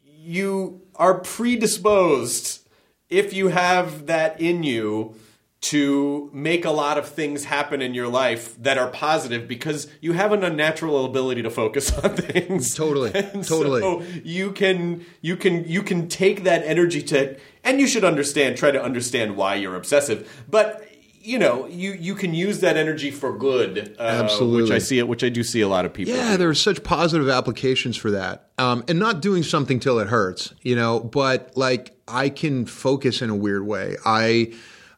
Speaker 1: you are predisposed if you have that in you to make a lot of things happen in your life that are positive because you have an unnatural ability to focus on things.
Speaker 3: Totally.
Speaker 1: And
Speaker 3: Totally.
Speaker 1: So you can you can you can take that energy to and you should understand try to understand why you're obsessive. But you know, you you can use that energy for good. Uh,
Speaker 3: Absolutely.
Speaker 1: Which I see it which I do see a lot of people.
Speaker 3: Yeah,
Speaker 1: do.
Speaker 3: there are such positive applications for that. Um, and not doing something till it hurts, you know, but like I can focus in a weird way. I,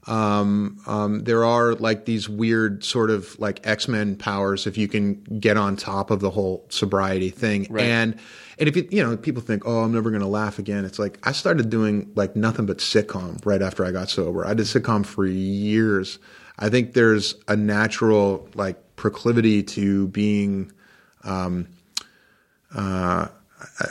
Speaker 3: um, um, there are like these weird sort of like X Men powers if you can get on top of the whole sobriety thing.
Speaker 1: Right.
Speaker 3: And, and if you, you know, people think, oh, I'm never going to laugh again. It's like I started doing like nothing but sitcom right after I got sober. I did sitcom for years. I think there's a natural like proclivity to being, um, uh,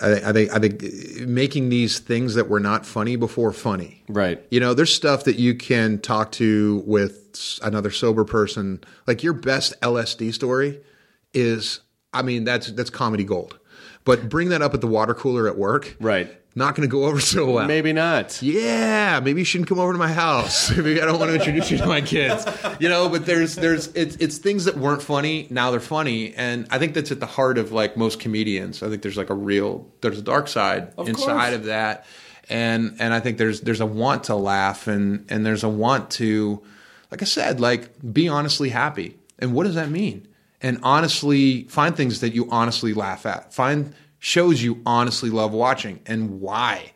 Speaker 3: I, I think I think making these things that were not funny before funny.
Speaker 1: Right.
Speaker 3: You know, there's stuff that you can talk to with another sober person. Like your best LSD story is, I mean, that's that's comedy gold. But bring that up at the water cooler at work.
Speaker 1: Right.
Speaker 3: Not going to go over so well.
Speaker 1: Maybe not.
Speaker 3: Yeah, maybe you shouldn't come over to my house. maybe I don't want to introduce you to my kids. You know, but there's there's it's it's things that weren't funny now they're funny, and I think that's at the heart of like most comedians. I think there's like a real there's a dark side
Speaker 1: Of
Speaker 3: inside
Speaker 1: course.
Speaker 3: of that, and and I think there's there's a want to laugh and and there's a want to, like I said, like be honestly happy. And what does that mean? And honestly find things that you honestly laugh at. Find shows you honestly love watching and why.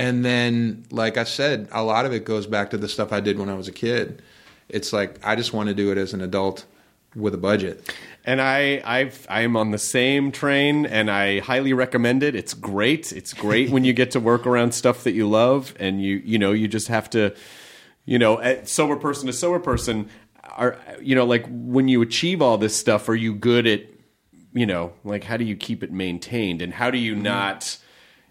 Speaker 3: And then, like I said, a lot of it goes back to the stuff I did when I was a kid. It's like I just want to do it as an adult with a budget.
Speaker 1: And I, I've, I'm on the same train, and I highly recommend it. It's great. It's great when you get to work around stuff that you love, and you, you know, you just have to, you know, sober person to sober person. Are you know, like when you achieve all this stuff, are you good at you know, like how do you keep it maintained, and how do you not,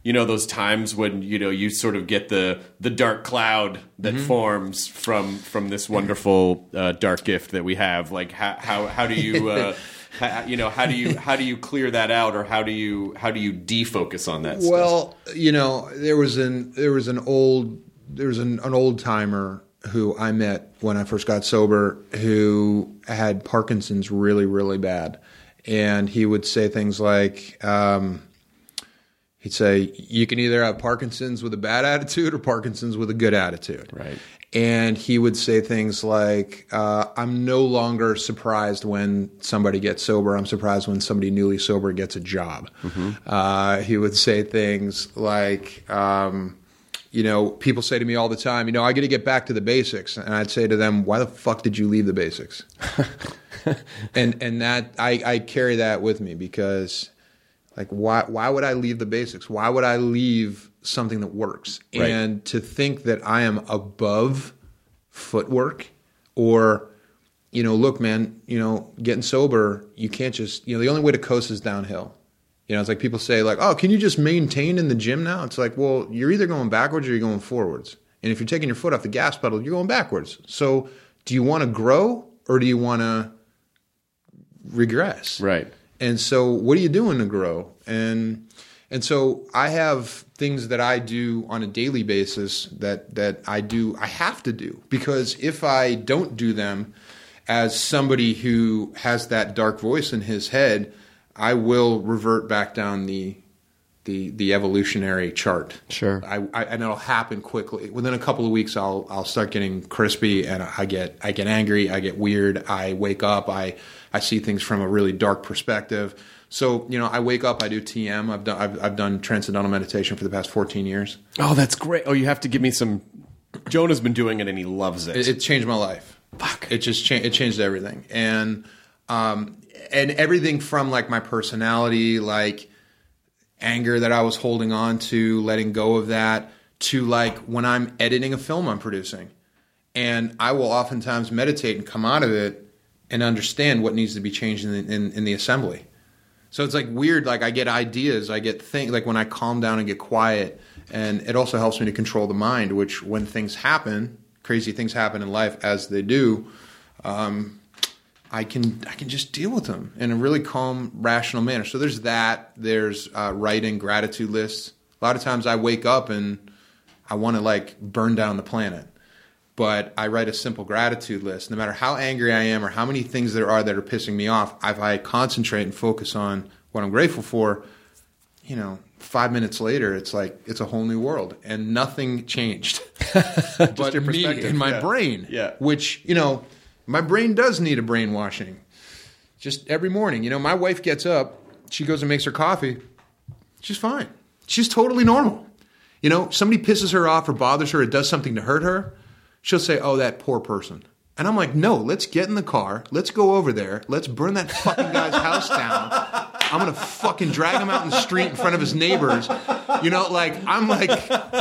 Speaker 1: you know, those times when you know you sort of get the the dark cloud that forms from from this wonderful uh, dark gift that we have. Like how how how do you uh, how, you know how do you how do you clear that out, or how do you how do you defocus on that? stuff?
Speaker 3: Well, you know, there was an there was an old there was an, an old timer who I met when I first got sober who had Parkinson's really really bad, and he would say things like. Um, He'd say, You can either have Parkinson's with a bad attitude or Parkinson's with a good attitude.
Speaker 1: Right.
Speaker 3: And he would say things like, uh, I'm no longer surprised when somebody gets sober. I'm surprised when somebody newly sober gets a job. Uh, he would say things like, um, you know, people say to me all the time, you know, I got to get back to the basics. And I'd say to them, why the fuck did you leave the basics? and and that I, I carry that with me because like why why would I leave the basics? Why would I leave something that works?
Speaker 1: Right.
Speaker 3: And to think that I am above footwork or you know, look man, you know, getting sober, you can't just, you know, the only way to coast is downhill. You know, it's like people say like, "Oh, can you just maintain in the gym now?" It's like, "Well, you're either going backwards or you're going forwards." And if you're taking your foot off the gas pedal, you're going backwards. So, do you want to grow or do you want to regress?
Speaker 1: Right.
Speaker 3: And so, what are you doing to grow? And and so, I have things that I do on a daily basis that that I do I have to do because if I don't do them, as somebody who has that dark voice in his head, I will revert back down the the the evolutionary chart.
Speaker 1: Sure.
Speaker 3: I, I and it'll happen quickly. Within a couple of weeks, I'll I'll start getting crispy, and I get I get angry, I get weird, I wake up, I I see things from a really dark perspective. So you know, I wake up, I do TM. I've done I've, I've done transcendental meditation for the past 14 years.
Speaker 1: Oh, that's great. Oh, you have to give me some. Jonah's been doing it and he loves it.
Speaker 3: It, it changed my life.
Speaker 1: Fuck.
Speaker 3: It just cha- it changed everything, and um, and everything from like my personality, like anger that I was holding on to, letting go of that, to like when I'm editing a film I'm producing, and I will oftentimes meditate and come out of it and understand what needs to be changed in the, in, in the assembly. So it's like weird. Like I get ideas, I get things. Like when I calm down and get quiet, and it also helps me to control the mind. Which when things happen, crazy things happen in life as they do, um, I can I can just deal with them in a really calm, rational manner. So there's that. There's uh, writing gratitude lists. A lot of times I wake up and I want to like burn down the planet but I write a simple gratitude list. No matter how angry I am or how many things there are that are pissing me off, if I concentrate and focus on what I'm grateful for, you know, five minutes later, it's like it's a whole new world and nothing changed. but
Speaker 1: your
Speaker 3: me
Speaker 1: perspective,
Speaker 3: in my
Speaker 1: yeah.
Speaker 3: brain,
Speaker 1: Yeah.
Speaker 3: which you know, my brain does need a brainwashing. Just every morning, you know, my wife gets up, she goes and makes her coffee. She's fine. She's totally normal. You know, somebody pisses her off or bothers her or does something to hurt her, she'll say, "Oh, that poor person." And I'm like, "No, let's get in the car. Let's go over there. Let's burn that fucking guy's house down. I'm gonna fucking drag him out in the street in front of his neighbors." You know, like I'm like,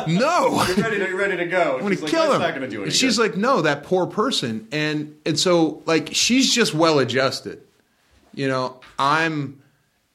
Speaker 3: "No."
Speaker 1: You're ready to, you're ready to go.
Speaker 3: I'm gonna kill him.
Speaker 1: Not gonna do any
Speaker 3: and she's
Speaker 1: good.
Speaker 3: like, no, that poor person, and and so like she's just well adjusted. You know, I'm,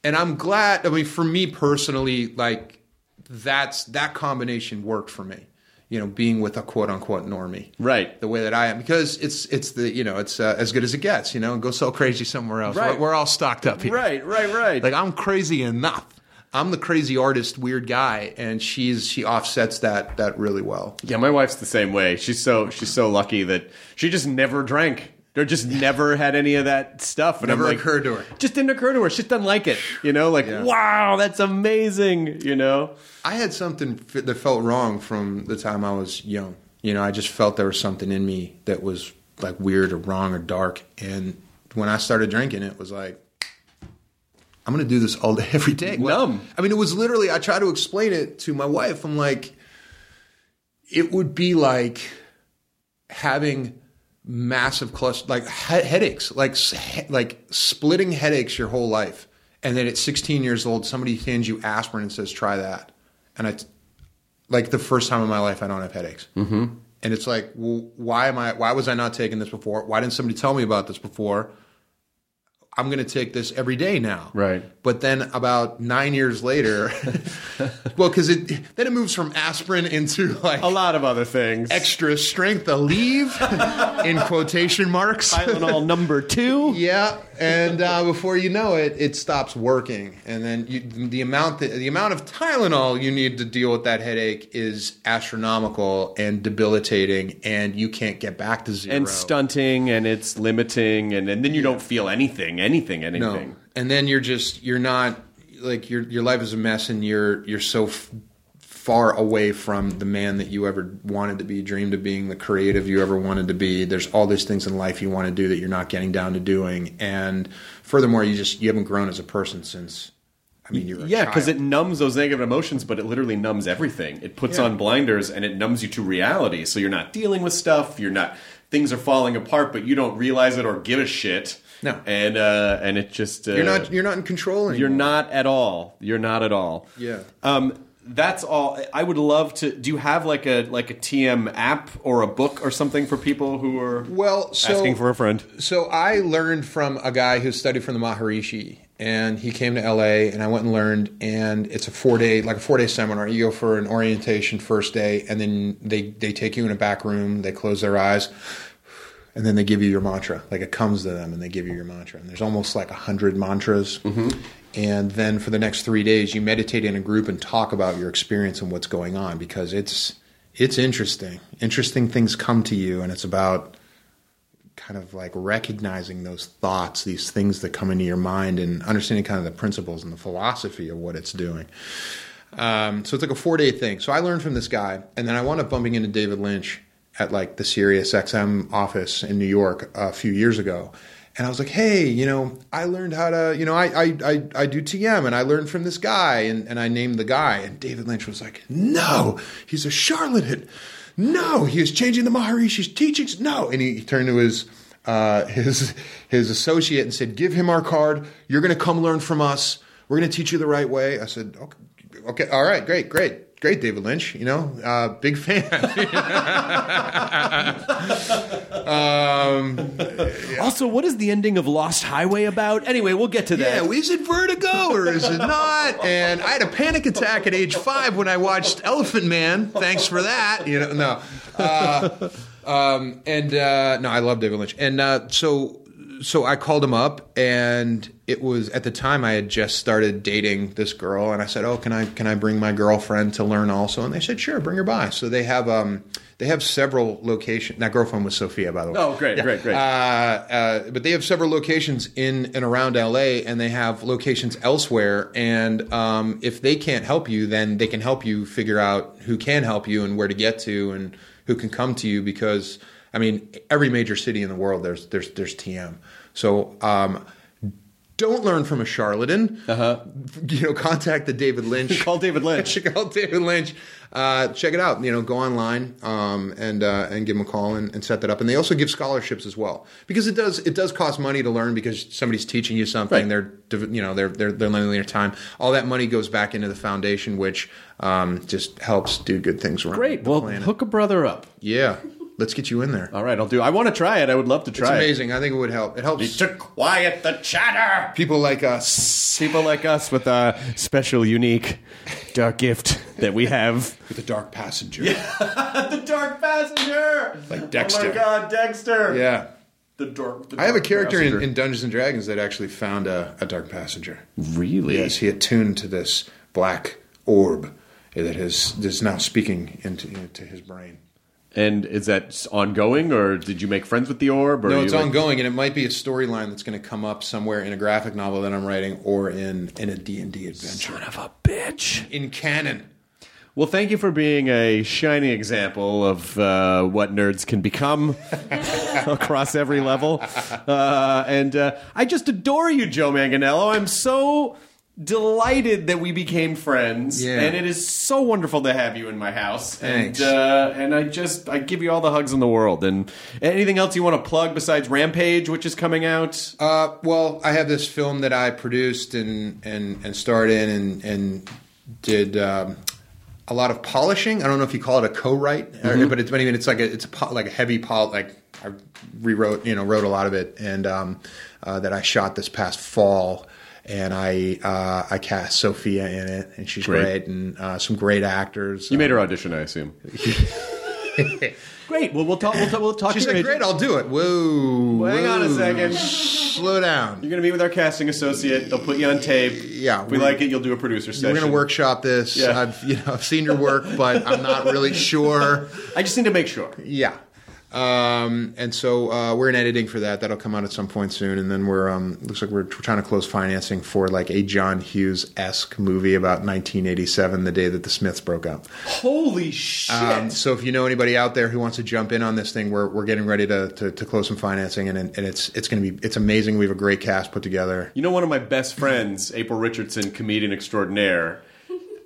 Speaker 3: and I'm glad. I mean, for me personally, like that's that combination worked for me. You know, being with a quote unquote normie,
Speaker 1: Right.
Speaker 3: The way that I am, because it's it's the you know it's uh, as good as it gets. You know, go sell crazy somewhere else.
Speaker 1: Right.
Speaker 3: We're, we're all stocked up here.
Speaker 1: Right, right, right.
Speaker 3: Like I'm crazy enough. I'm the crazy artist, weird guy, and she's she offsets that that really well.
Speaker 1: Yeah, my wife's the same way. She's so she's so lucky that she just never drank. Or just never had any of that stuff. And
Speaker 3: Never
Speaker 1: I'm like,
Speaker 3: occurred to her.
Speaker 1: Just didn't occur to her. She just doesn't like it. You know, like,
Speaker 3: Yeah.
Speaker 1: wow, that's amazing. You know?
Speaker 3: I had something that felt wrong from the time I was young. You know, I just felt there was something in me that was like weird or wrong or dark. And when I started drinking, it was like, I'm going to do this all day, every day. Well,
Speaker 1: Numb.
Speaker 3: I mean, it was literally, I try to explain it to my wife. I'm like, it would be like having massive cluster, like he- headaches, like he- like splitting headaches your whole life, and then at 16 years old, somebody hands you aspirin and says, "Try that," and I, t- like the first time in my life, I don't have headaches, mm-hmm. and it's like, well, why am I? Why was I not taking this before? Why didn't somebody tell me about this before? I'm going to take this every day now.
Speaker 1: Right.
Speaker 3: But then about nine years later, well, because it then it moves from aspirin into like
Speaker 1: A lot of other things.
Speaker 3: extra strength Aleve in quotation marks.
Speaker 1: Tylenol number two.
Speaker 3: Yeah, and uh, before you know it, it stops working, and then you, the amount that, the amount of Tylenol you need to deal with that headache is astronomical and debilitating, and you can't get back to zero.
Speaker 1: And stunting, and it's limiting, and, and then you don't feel anything, anything,
Speaker 3: no,
Speaker 1: anything.
Speaker 3: and then you're just you're not like your your life is a mess, and you're you're so. F- far away from the man that you ever wanted to be, dreamed of being, the creative you ever wanted to be. There's all these things in life you want to do that you're not getting down to doing, and furthermore, you just you haven't grown as a person since. I mean, you're
Speaker 1: Yeah, because it numbs those negative emotions, but it literally numbs everything. It puts
Speaker 3: Yeah.
Speaker 1: on blinders and it numbs you to reality. So you're not dealing with stuff. You're not. Things are falling apart, but you don't realize it or give a shit.
Speaker 3: No.
Speaker 1: and uh, and it just uh,
Speaker 3: you're not you're not in control anymore.
Speaker 1: You're not at all. You're not at all.
Speaker 3: Yeah.
Speaker 1: Um, that's all. I would love to. Do you have like a like a TM app or a book or something for people who are
Speaker 3: Well, so
Speaker 1: asking for a friend?
Speaker 3: So I learned from a guy who studied from the Maharishi, and he came to LA, and I went and learned. And it's a four day, like a four day seminar. You go for an orientation first day, and then they they take you in a back room. They close their eyes, and then they give you your mantra. Like it comes to them, and they give you your mantra. And there's almost like a hundred mantras. Mm-hmm. And then for the next three days, you meditate in a group and talk about your experience and what's going on because it's it's interesting. Interesting things come to you, and it's about kind of like recognizing those thoughts, these things that come into your mind, and understanding kind of the principles and the philosophy of what it's doing. Um, so it's like a four day thing. So I learned from this guy, and then I wound up bumping into David Lynch at like the Sirius XM office in New York a few years ago. And I was like, hey, you know, I learned how to, you know, I I, I, I do TM and I learned from this guy. And, and I named the guy. And David Lynch was like, no, he's a charlatan. No, he is changing the Maharishi's teachings. No. And he, he turned to his, uh, his, his associate and said, give him our card. You're to come learn from us. We're to teach you the right way. I said, okay, okay, all right, great, great, great, David Lynch. You know, uh, big fan. um,
Speaker 1: Also, what is the ending of Lost Highway about? Anyway, we'll get to that.
Speaker 3: yeah, is it vertigo or is it not? And I had a panic attack at age five when I watched Elephant Man. Thanks for that. You know, no. Uh, um, and uh, no, I love David Lynch. And uh, so, so I called him up, and it was at the time I had just started dating this girl, and I said, "Oh, can I can I bring my girlfriend to learn also?" And they said, "Sure, bring her by." So they have um, they have several locations. That girlfriend was Sophia, by the way.
Speaker 1: Oh, great, great, great.
Speaker 3: Uh, uh, but they have several locations in and around LA, and they have locations elsewhere. And um, if they can't help you, then they can help you figure out who can help you and where to get to and who can come to you. Because I mean, every major city in the world, there's there's there's TM. So. Um, don't learn from a charlatan. Uh-huh. You know, contact the David Lynch.
Speaker 1: Call David Lynch.
Speaker 3: Call David Lynch. Uh, check it out. You know, go online um, and uh, and give them a call and, and set that up. And they also give scholarships as well because it does it does cost money to learn because somebody's teaching you something.
Speaker 1: Right.
Speaker 3: They're you know they're they're they're lending their time. All that money goes back into the foundation, which um, just helps do good things around.
Speaker 1: Great. Well,
Speaker 3: planet.
Speaker 1: hook a brother up.
Speaker 3: yeah. Let's get you in there.
Speaker 1: All right, I'll do. I want to try it. I would love to
Speaker 3: It's
Speaker 1: try it.
Speaker 3: amazing. I think it would help. It helps
Speaker 1: To quiet the chatter.
Speaker 3: people like us
Speaker 1: People like us with a special, unique, dark gift that we have.
Speaker 3: with the dark passenger.
Speaker 1: Yeah, the dark passenger.
Speaker 3: Like oh Dexter.
Speaker 1: Oh my God, Dexter.
Speaker 3: Yeah.
Speaker 1: The dark. the
Speaker 3: I have a
Speaker 1: dark
Speaker 3: character in,
Speaker 1: passenger.
Speaker 3: in Dungeons and Dragons that actually found a, a dark passenger.
Speaker 1: Really?
Speaker 3: Yes, he attuned to this black orb that is is now speaking into into his brain.
Speaker 1: And is that ongoing, or did you make friends with the orb? Or
Speaker 3: No, it's
Speaker 1: like-
Speaker 3: ongoing, and it might be a storyline that's going to come up somewhere in a graphic novel that I'm writing, or in in a D and D adventure
Speaker 1: Son of a bitch.
Speaker 3: in canon.
Speaker 1: Well, thank you for being a shining example of uh, what nerds can become across every level. Uh, and uh, I just adore you, Joe Manganiello. I'm so delighted that we became friends,
Speaker 3: Yeah.
Speaker 1: and it is so wonderful to have you in my house.
Speaker 3: Thanks.
Speaker 1: And, uh, and I just I give you all the hugs in the world. And anything else you want to plug besides Rampage, which is coming out?
Speaker 3: Uh, well, I have this film that I produced and and and starred in and and did. Um, a lot of polishing. I don't know if you call it a co-write, or- but it's but I mean it's like a it's a po- like a heavy pol like I rewrote, you know, wrote a lot of it, and um, uh, that I shot this past fall. And I uh, I cast Sophia in it, and she's
Speaker 1: Great.
Speaker 3: great, and uh, some great actors.
Speaker 1: You made her audition, I assume. Great. Well, we'll talk. We'll talk. We'll talk
Speaker 3: She
Speaker 1: to your
Speaker 3: said, "Great, I'll do it." Whoa!
Speaker 1: Well, hang on a second.
Speaker 3: Slow down.
Speaker 1: You're going to meet with our casting associate. They'll put you on tape.
Speaker 3: Yeah,
Speaker 1: If we like it, you'll do a producer session.
Speaker 3: We're going to workshop this.
Speaker 1: Yeah.
Speaker 3: I've you know I've seen your work, but I'm not really sure.
Speaker 1: I just need to make sure.
Speaker 3: Yeah. Um, and so uh, we're in editing for that. That'll come out at some point soon. And then we're um, looks like we're trying to close financing for like a John Hughes esque movie about 1987, the day that the Smiths broke up.
Speaker 1: Holy shit!
Speaker 3: Um, so if you know anybody out there who wants to jump in on this thing, we're, we're getting ready to, to, to close some financing, and, and it's it's going to be it's amazing. We have a great cast put together.
Speaker 1: You know, one of my best friends, April Richardson, comedian extraordinaire,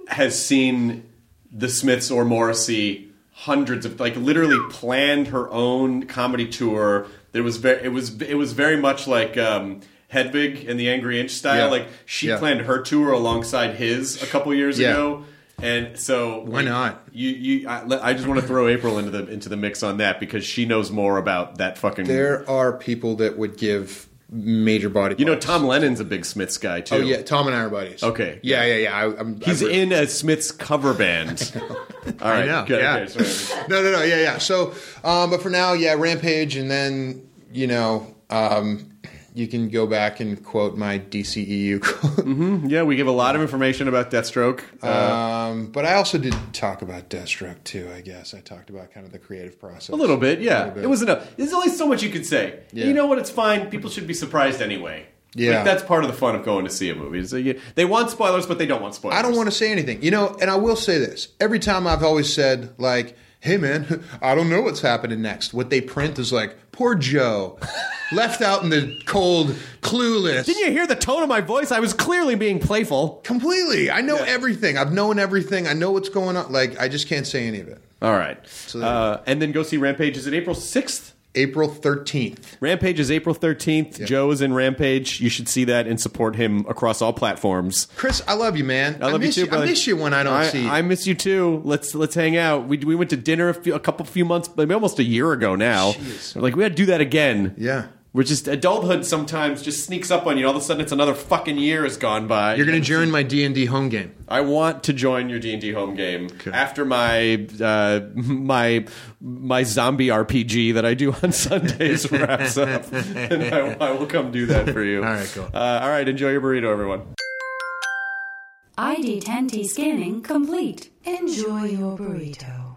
Speaker 1: has seen the Smiths or Morrissey hundreds of like literally planned her own comedy tour. There was very it was it was very much like um, Hedwig and the Angry Inch style.
Speaker 3: Yeah.
Speaker 1: Like she
Speaker 3: Yeah.
Speaker 1: planned her tour alongside his a couple years
Speaker 3: Yeah.
Speaker 1: ago. And so,
Speaker 3: Why not?
Speaker 1: You, you, I, I just want to throw April into the into the mix on that because she knows more about that fucking.
Speaker 3: There are people that would give major body.
Speaker 1: you know. Tom Lennon's a big Smiths guy too.
Speaker 3: Oh yeah, Tom and I are buddies.
Speaker 1: Okay.
Speaker 3: Yeah, yeah, yeah. I, I'm,
Speaker 1: He's
Speaker 3: I've-
Speaker 1: in a Smiths cover band. All right,
Speaker 3: I know.
Speaker 1: good.
Speaker 3: yeah.
Speaker 1: Okay, sorry.
Speaker 3: no, no, no. Yeah, yeah. So, um, but for now, yeah, Rampage, and then you know, um, you can go back and quote my DCEU quote.
Speaker 1: Yeah, we give a lot of information about Deathstroke. Uh,
Speaker 3: um, but I also did talk about Deathstroke too. I guess I talked about kind of the creative process
Speaker 1: a little bit, yeah.
Speaker 3: little bit.
Speaker 1: It was enough. There's only so much you could say.
Speaker 3: Yeah.
Speaker 1: You know what? It's fine. People should be surprised anyway.
Speaker 3: Yeah.
Speaker 1: Like, that's part of the fun of going to see a movie. So you, they want spoilers, but they don't want spoilers.
Speaker 3: I don't want to say anything. You know, and I will say this. Every time I've always said, like, hey man, I don't know what's happening next. What they print is like, poor Joe. Left out in the cold, clueless.
Speaker 1: Didn't you hear the tone of my voice? I was clearly being playful.
Speaker 3: Completely. I know everything. I've known everything. I know what's going on. Like, I just can't say any of it.
Speaker 1: All right.
Speaker 3: there-
Speaker 1: uh, and then go see Rampage. Is it April 6th?
Speaker 3: April 13th.
Speaker 1: Rampage is April 13th. Joe is in Rampage. You should see that and support him across all platforms.
Speaker 3: Chris, I love you, man.
Speaker 1: I love
Speaker 3: miss
Speaker 1: you too, brother.
Speaker 3: I miss you when I don't
Speaker 1: I,
Speaker 3: see you.
Speaker 1: I miss you too. Let's let's hang out. We we went to dinner a, few, a couple few months, maybe almost a year ago now. Like we had to do that again.
Speaker 3: Yeah.
Speaker 1: We're just adulthood sometimes just sneaks up on you. All of a sudden, it's another fucking year has gone by.
Speaker 3: You're going to join my D&D home game.
Speaker 1: I want to join your D and D home game after my uh, my my zombie RPG that I do on Sundays wraps up, and I, I will come do that for you.
Speaker 3: All right, cool.
Speaker 1: Uh, all right, enjoy your burrito, everyone.
Speaker 6: ID 10T scanning complete. Enjoy your burrito.